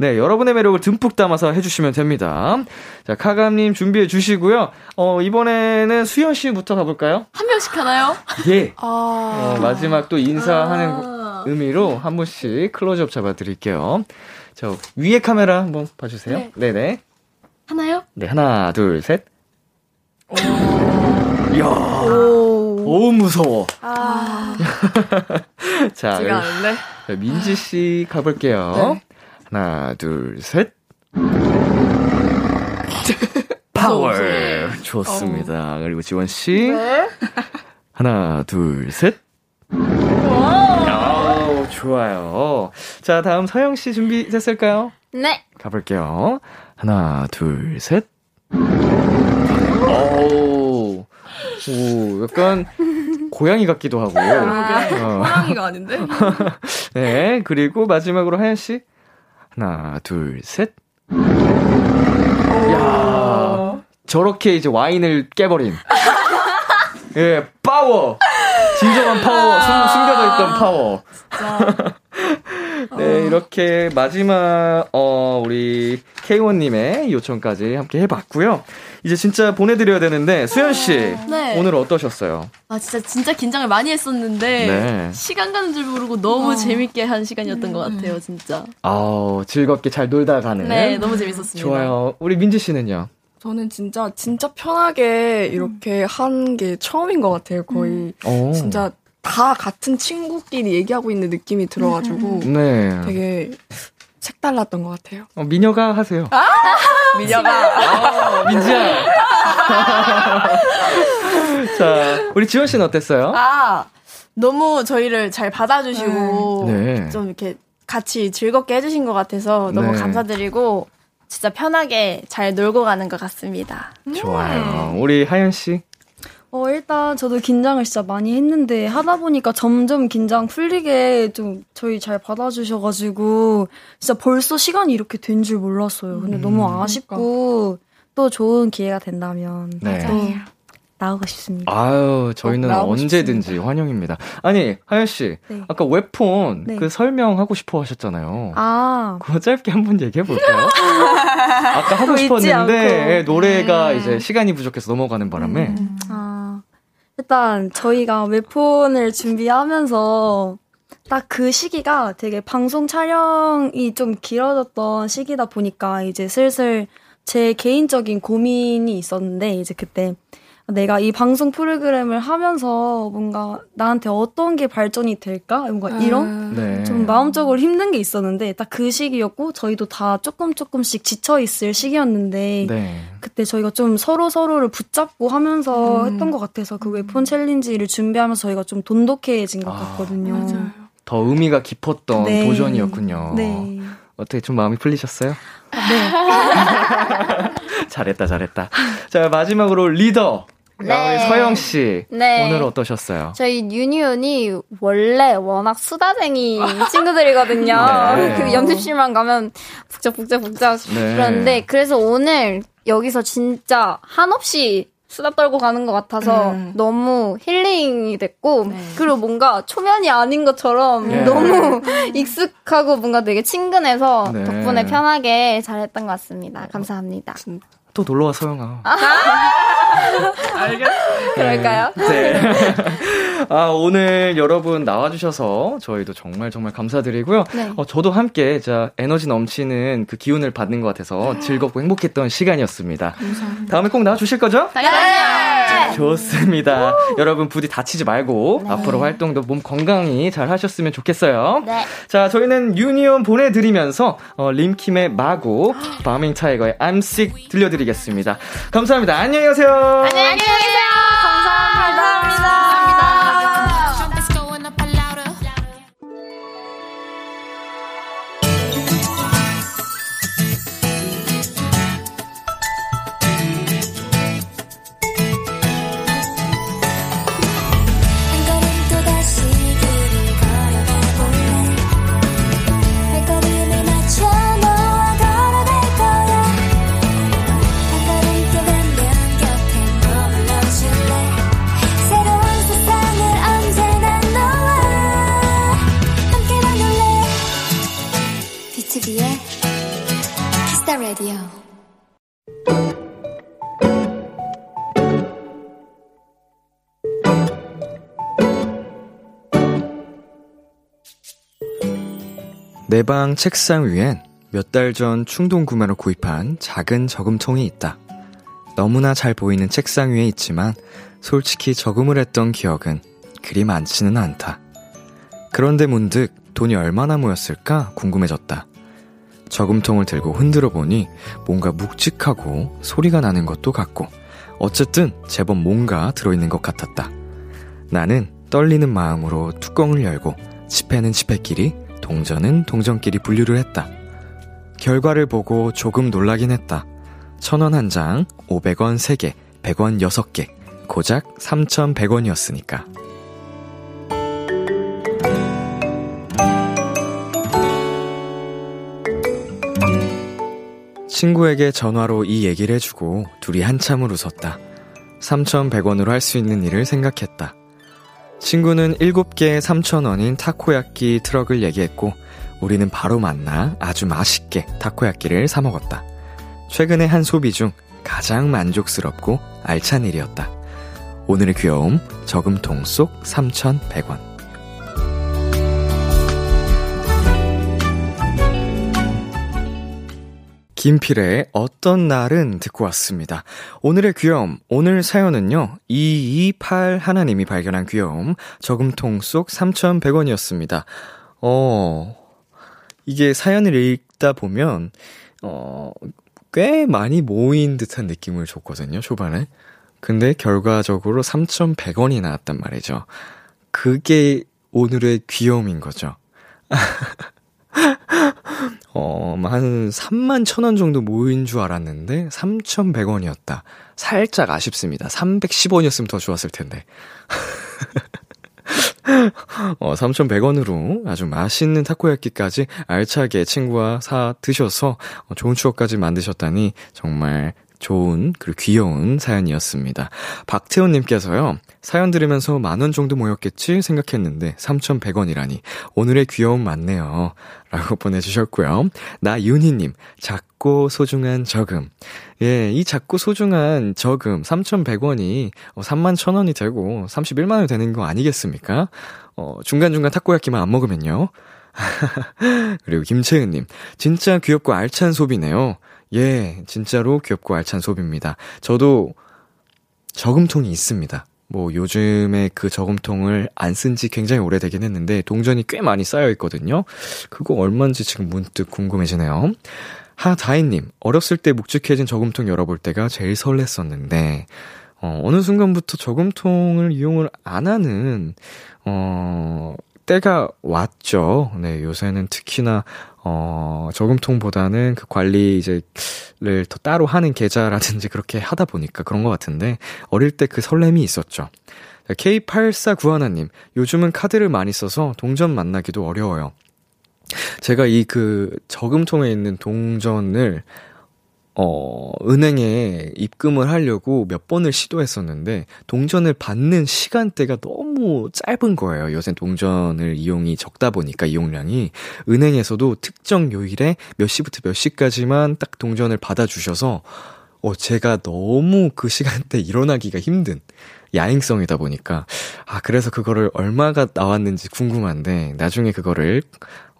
Speaker 2: 네, 여러분의 매력을 듬뿍 담아서 해주시면 됩니다. 자, 카감님 준비해 주시고요. 어, 이번에는 수현 씨부터 가볼까요?
Speaker 7: 한 명씩 하나요?
Speaker 2: 예.
Speaker 8: 아,
Speaker 2: 어, 마지막 또 인사하는 의미로 한 분씩 클로즈업 잡아드릴게요. 자, 위에 카메라 한번 봐주세요. 네. 네
Speaker 7: 하나요?
Speaker 2: 네, 하나, 둘, 셋. 이야. 오, 무서워. 자,
Speaker 8: 제가.
Speaker 2: 자, 민지 씨 가볼게요.
Speaker 8: 네.
Speaker 2: 하나, 둘, 셋. 파워. 좋습니다. 그리고 지원 씨. 하나, 둘, 셋. 오, 좋아요. 자, 다음 서영 씨 준비됐을까요?
Speaker 4: 네.
Speaker 2: 가볼게요. 하나, 둘, 셋. 오, 오, 약간 고양이 같기도 하고. 어.
Speaker 8: 호랑이가 아닌데?
Speaker 2: 네, 그리고 마지막으로 하연 씨. 하나, 둘, 셋. 야 저렇게 이제 와인을 깨버린. 예, 파워! 진정한 파워, 숨, 숨겨져 있던 파워. 네, 이렇게 마지막, 어, 우리 K1님의 요청까지 함께 해봤고요. 이제 진짜 보내드려야 되는데, 수연씨.
Speaker 7: 네.
Speaker 2: 오늘 어떠셨어요?
Speaker 7: 아 진짜 진짜 긴장을 많이 했었는데
Speaker 2: 네.
Speaker 7: 시간 가는 줄 모르고 너무 재밌게 한 시간이었던 것 같아요 진짜.
Speaker 2: 아우, 즐겁게 잘 놀다 가는.
Speaker 7: 네 너무 재밌었습니다.
Speaker 2: 좋아요. 우리 민지 씨는요?
Speaker 8: 저는 진짜, 진짜 편하게 이렇게 한게 처음인 것 같아요, 거의.
Speaker 2: 오.
Speaker 8: 진짜 다 같은 친구끼리 얘기하고 있는 느낌이 들어가지고
Speaker 2: 네.
Speaker 8: 되게 색달랐던 것 같아요.
Speaker 2: 어, 미녀가 하세요.
Speaker 8: 미녀가.
Speaker 2: 어, 민지야. 자, 우리 지원 씨는 어땠어요?
Speaker 6: 아, 너무 저희를 잘 받아주시고,
Speaker 2: 네.
Speaker 6: 좀 이렇게 같이 즐겁게 해주신 것 같아서 너무
Speaker 2: 네.
Speaker 6: 감사드리고, 진짜 편하게 잘 놀고 가는 것 같습니다.
Speaker 2: 좋아요. 우리 하연 씨.
Speaker 5: 어, 일단 저도 긴장을 진짜 많이 했는데 하다 보니까 점점 긴장 풀리게 좀 저희 잘 받아주셔가지고 진짜 벌써 시간이 이렇게 된 줄 몰랐어요. 근데 너무 아쉽고 또 좋은 기회가 된다면
Speaker 2: 네.
Speaker 5: 또 나오고 싶습니다.
Speaker 2: 아유, 저희는
Speaker 8: 꼭 나오고
Speaker 2: 언제든지 환영입니다. 아니, 하연 씨.
Speaker 5: 네.
Speaker 2: 아까 웹폰
Speaker 5: 네.
Speaker 2: 그 설명하고 싶어 하셨잖아요.
Speaker 5: 아,
Speaker 2: 그거 짧게 한번 얘기해 볼까요? 아까 하고. 싶었는데 예, 노래가 이제 시간이 부족해서 넘어가는 바람에
Speaker 5: 아, 일단 저희가 웹폰을 준비하면서 딱 그 시기가 되게 방송 촬영이 좀 길어졌던 시기다 보니까 이제 슬슬 제 개인적인 고민이 있었는데 이제 그때 내가 이 방송 프로그램을 하면서 뭔가 나한테 어떤 게 발전이 될까? 뭔가 이런
Speaker 2: 네.
Speaker 5: 좀 마음적으로 힘든 게 있었는데 딱 그 시기였고 저희도 다 조금 조금씩 지쳐 있을 시기였는데
Speaker 2: 네.
Speaker 5: 그때 저희가 좀 서로 서로를 붙잡고 하면서 했던 것 같아서 그 웹폰 챌린지를 준비하면서 저희가 좀 돈독해진 것
Speaker 2: 아,
Speaker 5: 같거든요.
Speaker 2: 더 의미가 깊었던
Speaker 5: 네.
Speaker 2: 도전이었군요.
Speaker 5: 네.
Speaker 2: 어떻게 좀 마음이 풀리셨어요?
Speaker 5: 네.
Speaker 2: 잘했다, 잘했다. 자, 마지막으로 리더.
Speaker 4: 네.
Speaker 2: 서영 씨
Speaker 4: 네.
Speaker 2: 오늘 어떠셨어요?
Speaker 4: 저희 유니온이 원래 워낙 수다쟁이 친구들이거든요.
Speaker 2: 네.
Speaker 4: 그 연습실만 가면 북적북적북적
Speaker 2: 네.
Speaker 4: 그런데 그래서 오늘 여기서 진짜 한없이 수다 떨고 가는 것 같아서
Speaker 6: 음.
Speaker 4: 너무 힐링이 됐고 그리고 뭔가 초면이 아닌 것처럼
Speaker 2: 네.
Speaker 4: 너무 익숙하고 뭔가 되게 친근해서
Speaker 2: 네.
Speaker 4: 덕분에 편하게 잘했던 것 같습니다. 감사합니다.
Speaker 2: 또 놀러와 서영아.
Speaker 4: 그럴까요?
Speaker 2: 네. 아, 오늘 여러분 나와주셔서 저희도 정말 정말 감사드리고요.
Speaker 4: 네.
Speaker 2: 어, 저도 함께 자, 에너지 넘치는 그 기운을 받는 것 같아서 즐겁고 행복했던 시간이었습니다. 다음에 꼭 나와주실 거죠?
Speaker 4: 네.
Speaker 2: 좋습니다. 여러분 부디 다치지 말고 앞으로 활동도 몸 건강히 잘 하셨으면 좋겠어요.
Speaker 4: 네.
Speaker 2: 자, 저희는 유니온 보내드리면서 어, 림킴의 마고, 바밍 타이거의 I'm Sick 들려드리겠습니다. 감사합니다. 안녕히 가세요.
Speaker 4: 안녕히 계세요.
Speaker 9: The Radio
Speaker 2: 내방 책상 위엔 몇 달 전 충동 구매로 구입한 작은 저금통이 있다. 너무나 잘 보이는 책상 위에 있지만 솔직히 저금을 했던 기억은 그리 많지는 않다. 그런데 문득 돈이 얼마나 모였을까 궁금해졌다. 저금통을 들고 흔들어 보니 뭔가 묵직하고 소리가 나는 것도 같고 어쨌든 제법 뭔가 들어있는 것 같았다. 나는 떨리는 마음으로 뚜껑을 열고 지폐는 지폐끼리 동전은 동전끼리 분류를 했다. 결과를 보고 조금 놀라긴 했다. 천 원 한 장, 500원 3개, 100원 6개, 고작 3,100원이었으니까. 친구에게 전화로 이 얘기를 해주고 둘이 한참을 웃었다. 3,100원으로 할 수 있는 일을 생각했다. 친구는 7개에 3,000원인 타코야끼 트럭을 얘기했고, 우리는 바로 만나 아주 맛있게 타코야끼를 사먹었다. 최근에 한 소비 중 가장 만족스럽고 알찬 일이었다. 오늘의 귀여움, 저금통 속 3,100원. 김필의 어떤 날은 듣고 왔습니다. 오늘의 귀여움, 오늘 사연은요, 228 하나님이 발견한 귀여움, 저금통 속 3,100원이었습니다. 어, 이게 사연을 읽다 보면, 어, 꽤 많이 모인 듯한 느낌을 줬거든요, 초반에. 근데 결과적으로 3,100원이 나왔단 말이죠. 그게 오늘의 귀여움인 거죠. 어, 한 3만 천 원 정도 모인 줄 알았는데 3,100원이었다. 살짝 아쉽습니다. 310원이었으면 더 좋았을 텐데. 어, 3,100원으로 아주 맛있는 타코야끼까지 알차게 친구와 사 드셔서 어, 좋은 추억까지 만드셨다니 정말 좋은 그리고 귀여운 사연이었습니다. 박태훈님께서요, 사연 들으면서 만 원 정도 모였겠지 생각했는데 3,100원이라니 오늘의 귀여움 맞네요. 라고 보내주셨고요. 나윤희님, 작고 소중한 저금. 예, 이 작고 소중한 저금 3,100원이 3만 1,000원이 되고 31만 원이 되는 거 아니겠습니까? 어, 중간중간 타코야끼만 안 먹으면요. 그리고 김채은님, 진짜 귀엽고 알찬 소비네요. 예, 진짜로 귀엽고 알찬 소비입니다. 저도 저금통이 있습니다. 뭐 요즘에 그 저금통을 안 쓴 지 굉장히 오래되긴 했는데 동전이 꽤 많이 쌓여 있거든요. 그거 얼마인지 지금 문득 궁금해지네요. 하다희님, 어렸을 때 묵직해진 저금통 열어볼 때가 제일 설렜었는데, 어, 어느 순간부터 저금통을 이용을 안 하는, 어, 때가 왔죠. 네, 요새는 특히나, 어, 저금통보다는 그 관리 이제 더 따로 하는 계좌라든지 그렇게 하다 보니까 그런 것 같은데, 어릴 때 그 설렘이 있었죠. K8491님, 요즘은 카드를 많이 써서 동전 만나기도 어려워요. 제가 이 그 저금통에 있는 동전을 어, 은행에 입금을 하려고 몇 번을 시도했었는데, 동전을 받는 시간대가 너무 짧은 거예요. 요새 동전을 이용이 적다 보니까 이용량이. 은행에서도 특정 요일에 몇 시부터 몇 시까지만 딱 동전을 받아주셔서, 어, 제가 너무 그 시간대 일어나기가 힘든 야행성이다 보니까, 아, 그래서 그거를 얼마가 나왔는지 궁금한데, 나중에 그거를,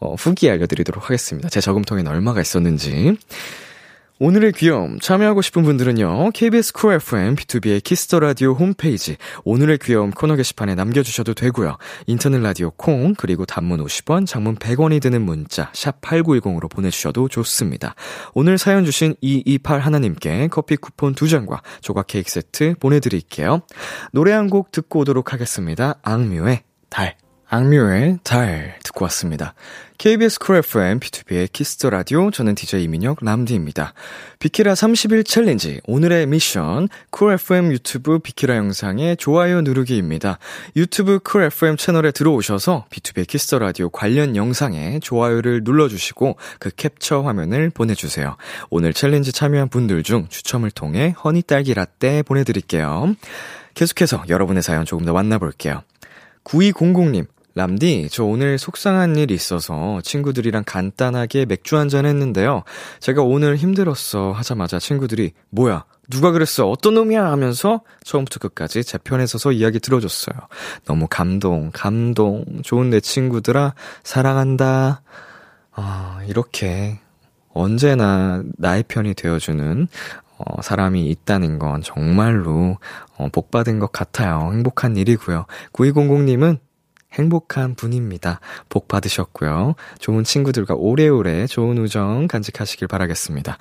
Speaker 2: 어, 후기 알려드리도록 하겠습니다. 제 저금통에는 얼마가 있었는지. 오늘의 귀여움 참여하고 싶은 분들은요. KBS 쿨 FM 비투비의 키스 더 라디오 홈페이지 오늘의 귀여움 코너 게시판에 남겨 주셔도 되고요. 인터넷 라디오 콩 그리고 단문 50원, 장문 100원이 드는 문자 샵 8910으로 보내 주셔도 좋습니다. 오늘 사연 주신 228 하나님께 커피 쿠폰 2장과 조각 케이크 세트 보내 드릴게요. 노래 한 곡 듣고 오도록 하겠습니다. 악뮤의 달 악뮤의 달 듣고 왔습니다. KBS 쿨 FM, 비투비의 키스 더 라디오, 저는 DJ 이민혁, 햄디입니다. 비키라 30일 challenge, 오늘의 미션, 쿨 FM 유튜브 비키라 영상의 좋아요 누르기입니다. 유튜브 쿨 FM 채널에 들어오셔서 비투비의 키스 더 라디오 관련 영상에 좋아요를 눌러주시고 그 캡처 화면을 보내주세요. 오늘 challenge 참여한 분들 중 추첨을 통해 honey 딸기 라떼 보내드릴게요. 계속해서 여러분의 사연 조금 더 만나볼게요. 9200님, 람디, 저 오늘 속상한 일이 있어서 친구들이랑 간단하게 맥주 한잔 했는데요. 제가 오늘 힘들었어 하자마자 친구들이, 뭐야, 누가 그랬어? 어떤 놈이야? 하면서 처음부터 끝까지 제 편에 서서 이야기 들어줬어요. 너무 감동, 감동. 좋은 내 친구들아, 사랑한다. 아, 이렇게 언제나 나의 편이 되어주는 어, 사람이 있다는 건 정말로 어, 복받은 것 같아요. 행복한 일이고요. 9200님은 행복한 분입니다. 복 받으셨고요. 좋은 친구들과 오래오래 좋은 우정 간직하시길 바라겠습니다.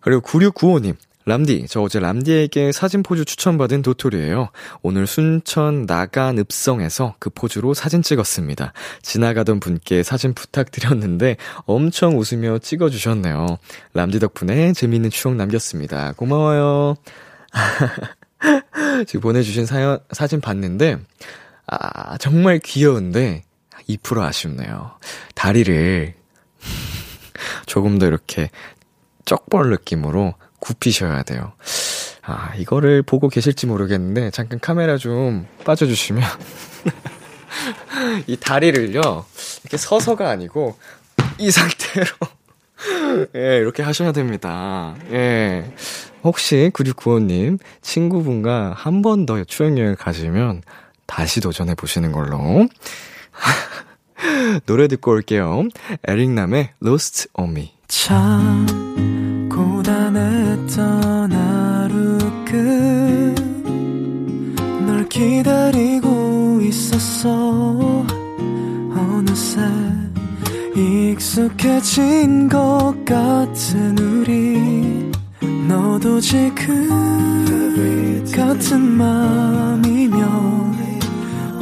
Speaker 2: 그리고 9695님. 람디, 저 어제 람디에게 사진 포즈 추천받은 도토리예요. 오늘 순천 나간 읍성에서 그 포즈로 사진 찍었습니다. 지나가던 분께 사진 부탁드렸는데 엄청 웃으며 찍어주셨네요. 람디 덕분에 재미있는 추억 남겼습니다. 고마워요. 지금 보내주신 사연, 사진 봤는데, 아, 정말 귀여운데, 2% 아쉽네요. 다리를 조금 더 이렇게 쩍벌 느낌으로 굽히셔야 돼요. 아, 이거를 보고 계실지 모르겠는데, 잠깐 카메라 좀 빠져 주시면, 이 다리를요, 이렇게 서서가 아니고, 이 상태로, 예, 이렇게 하셔야 됩니다. 예. 혹시 9695님, 친구분과 한 번 더 추억여행 가시면, 다시 도전해 보시는 걸로. 노래 듣고 올게요. 에릭남의 Lost on Me.
Speaker 1: 참 고단했던 하루 끝널 기다리고 있었어 어느새 익숙해진 것 같은 우리 너도 지금 같은 맘이면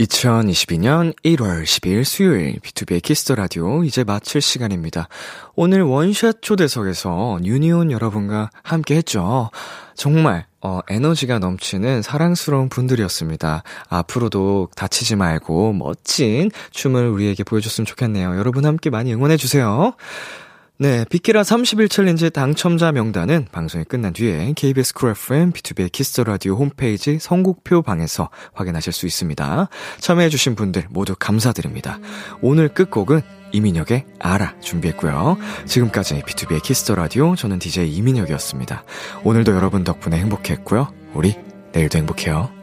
Speaker 2: 2022년 1월 10일 수요일 비투비의 키스 더 라디오 이제 마칠 시간입니다. 오늘 원샷 초대석에서 유니온 여러분과 함께 했죠. 정말 어, 에너지가 넘치는 사랑스러운 분들이었습니다. 앞으로도 다치지 말고 멋진 춤을 우리에게 보여줬으면 좋겠네요. 여러분 함께 많이 응원해주세요. 네, 비키라 30일 challenge 당첨자 명단은 방송이 끝난 뒤에 KBS 쿨 FM 비투비의 키스 더 라디오 홈페이지 선곡표 방에서 확인하실 수 있습니다. 참여해주신 분들 모두 감사드립니다. 오늘 끝곡은 이민혁의 알아 준비했고요. 지금까지 비투비의 키스 더 라디오 저는 DJ 이민혁이었습니다. 오늘도 여러분 덕분에 행복했고요. 우리 내일도 행복해요.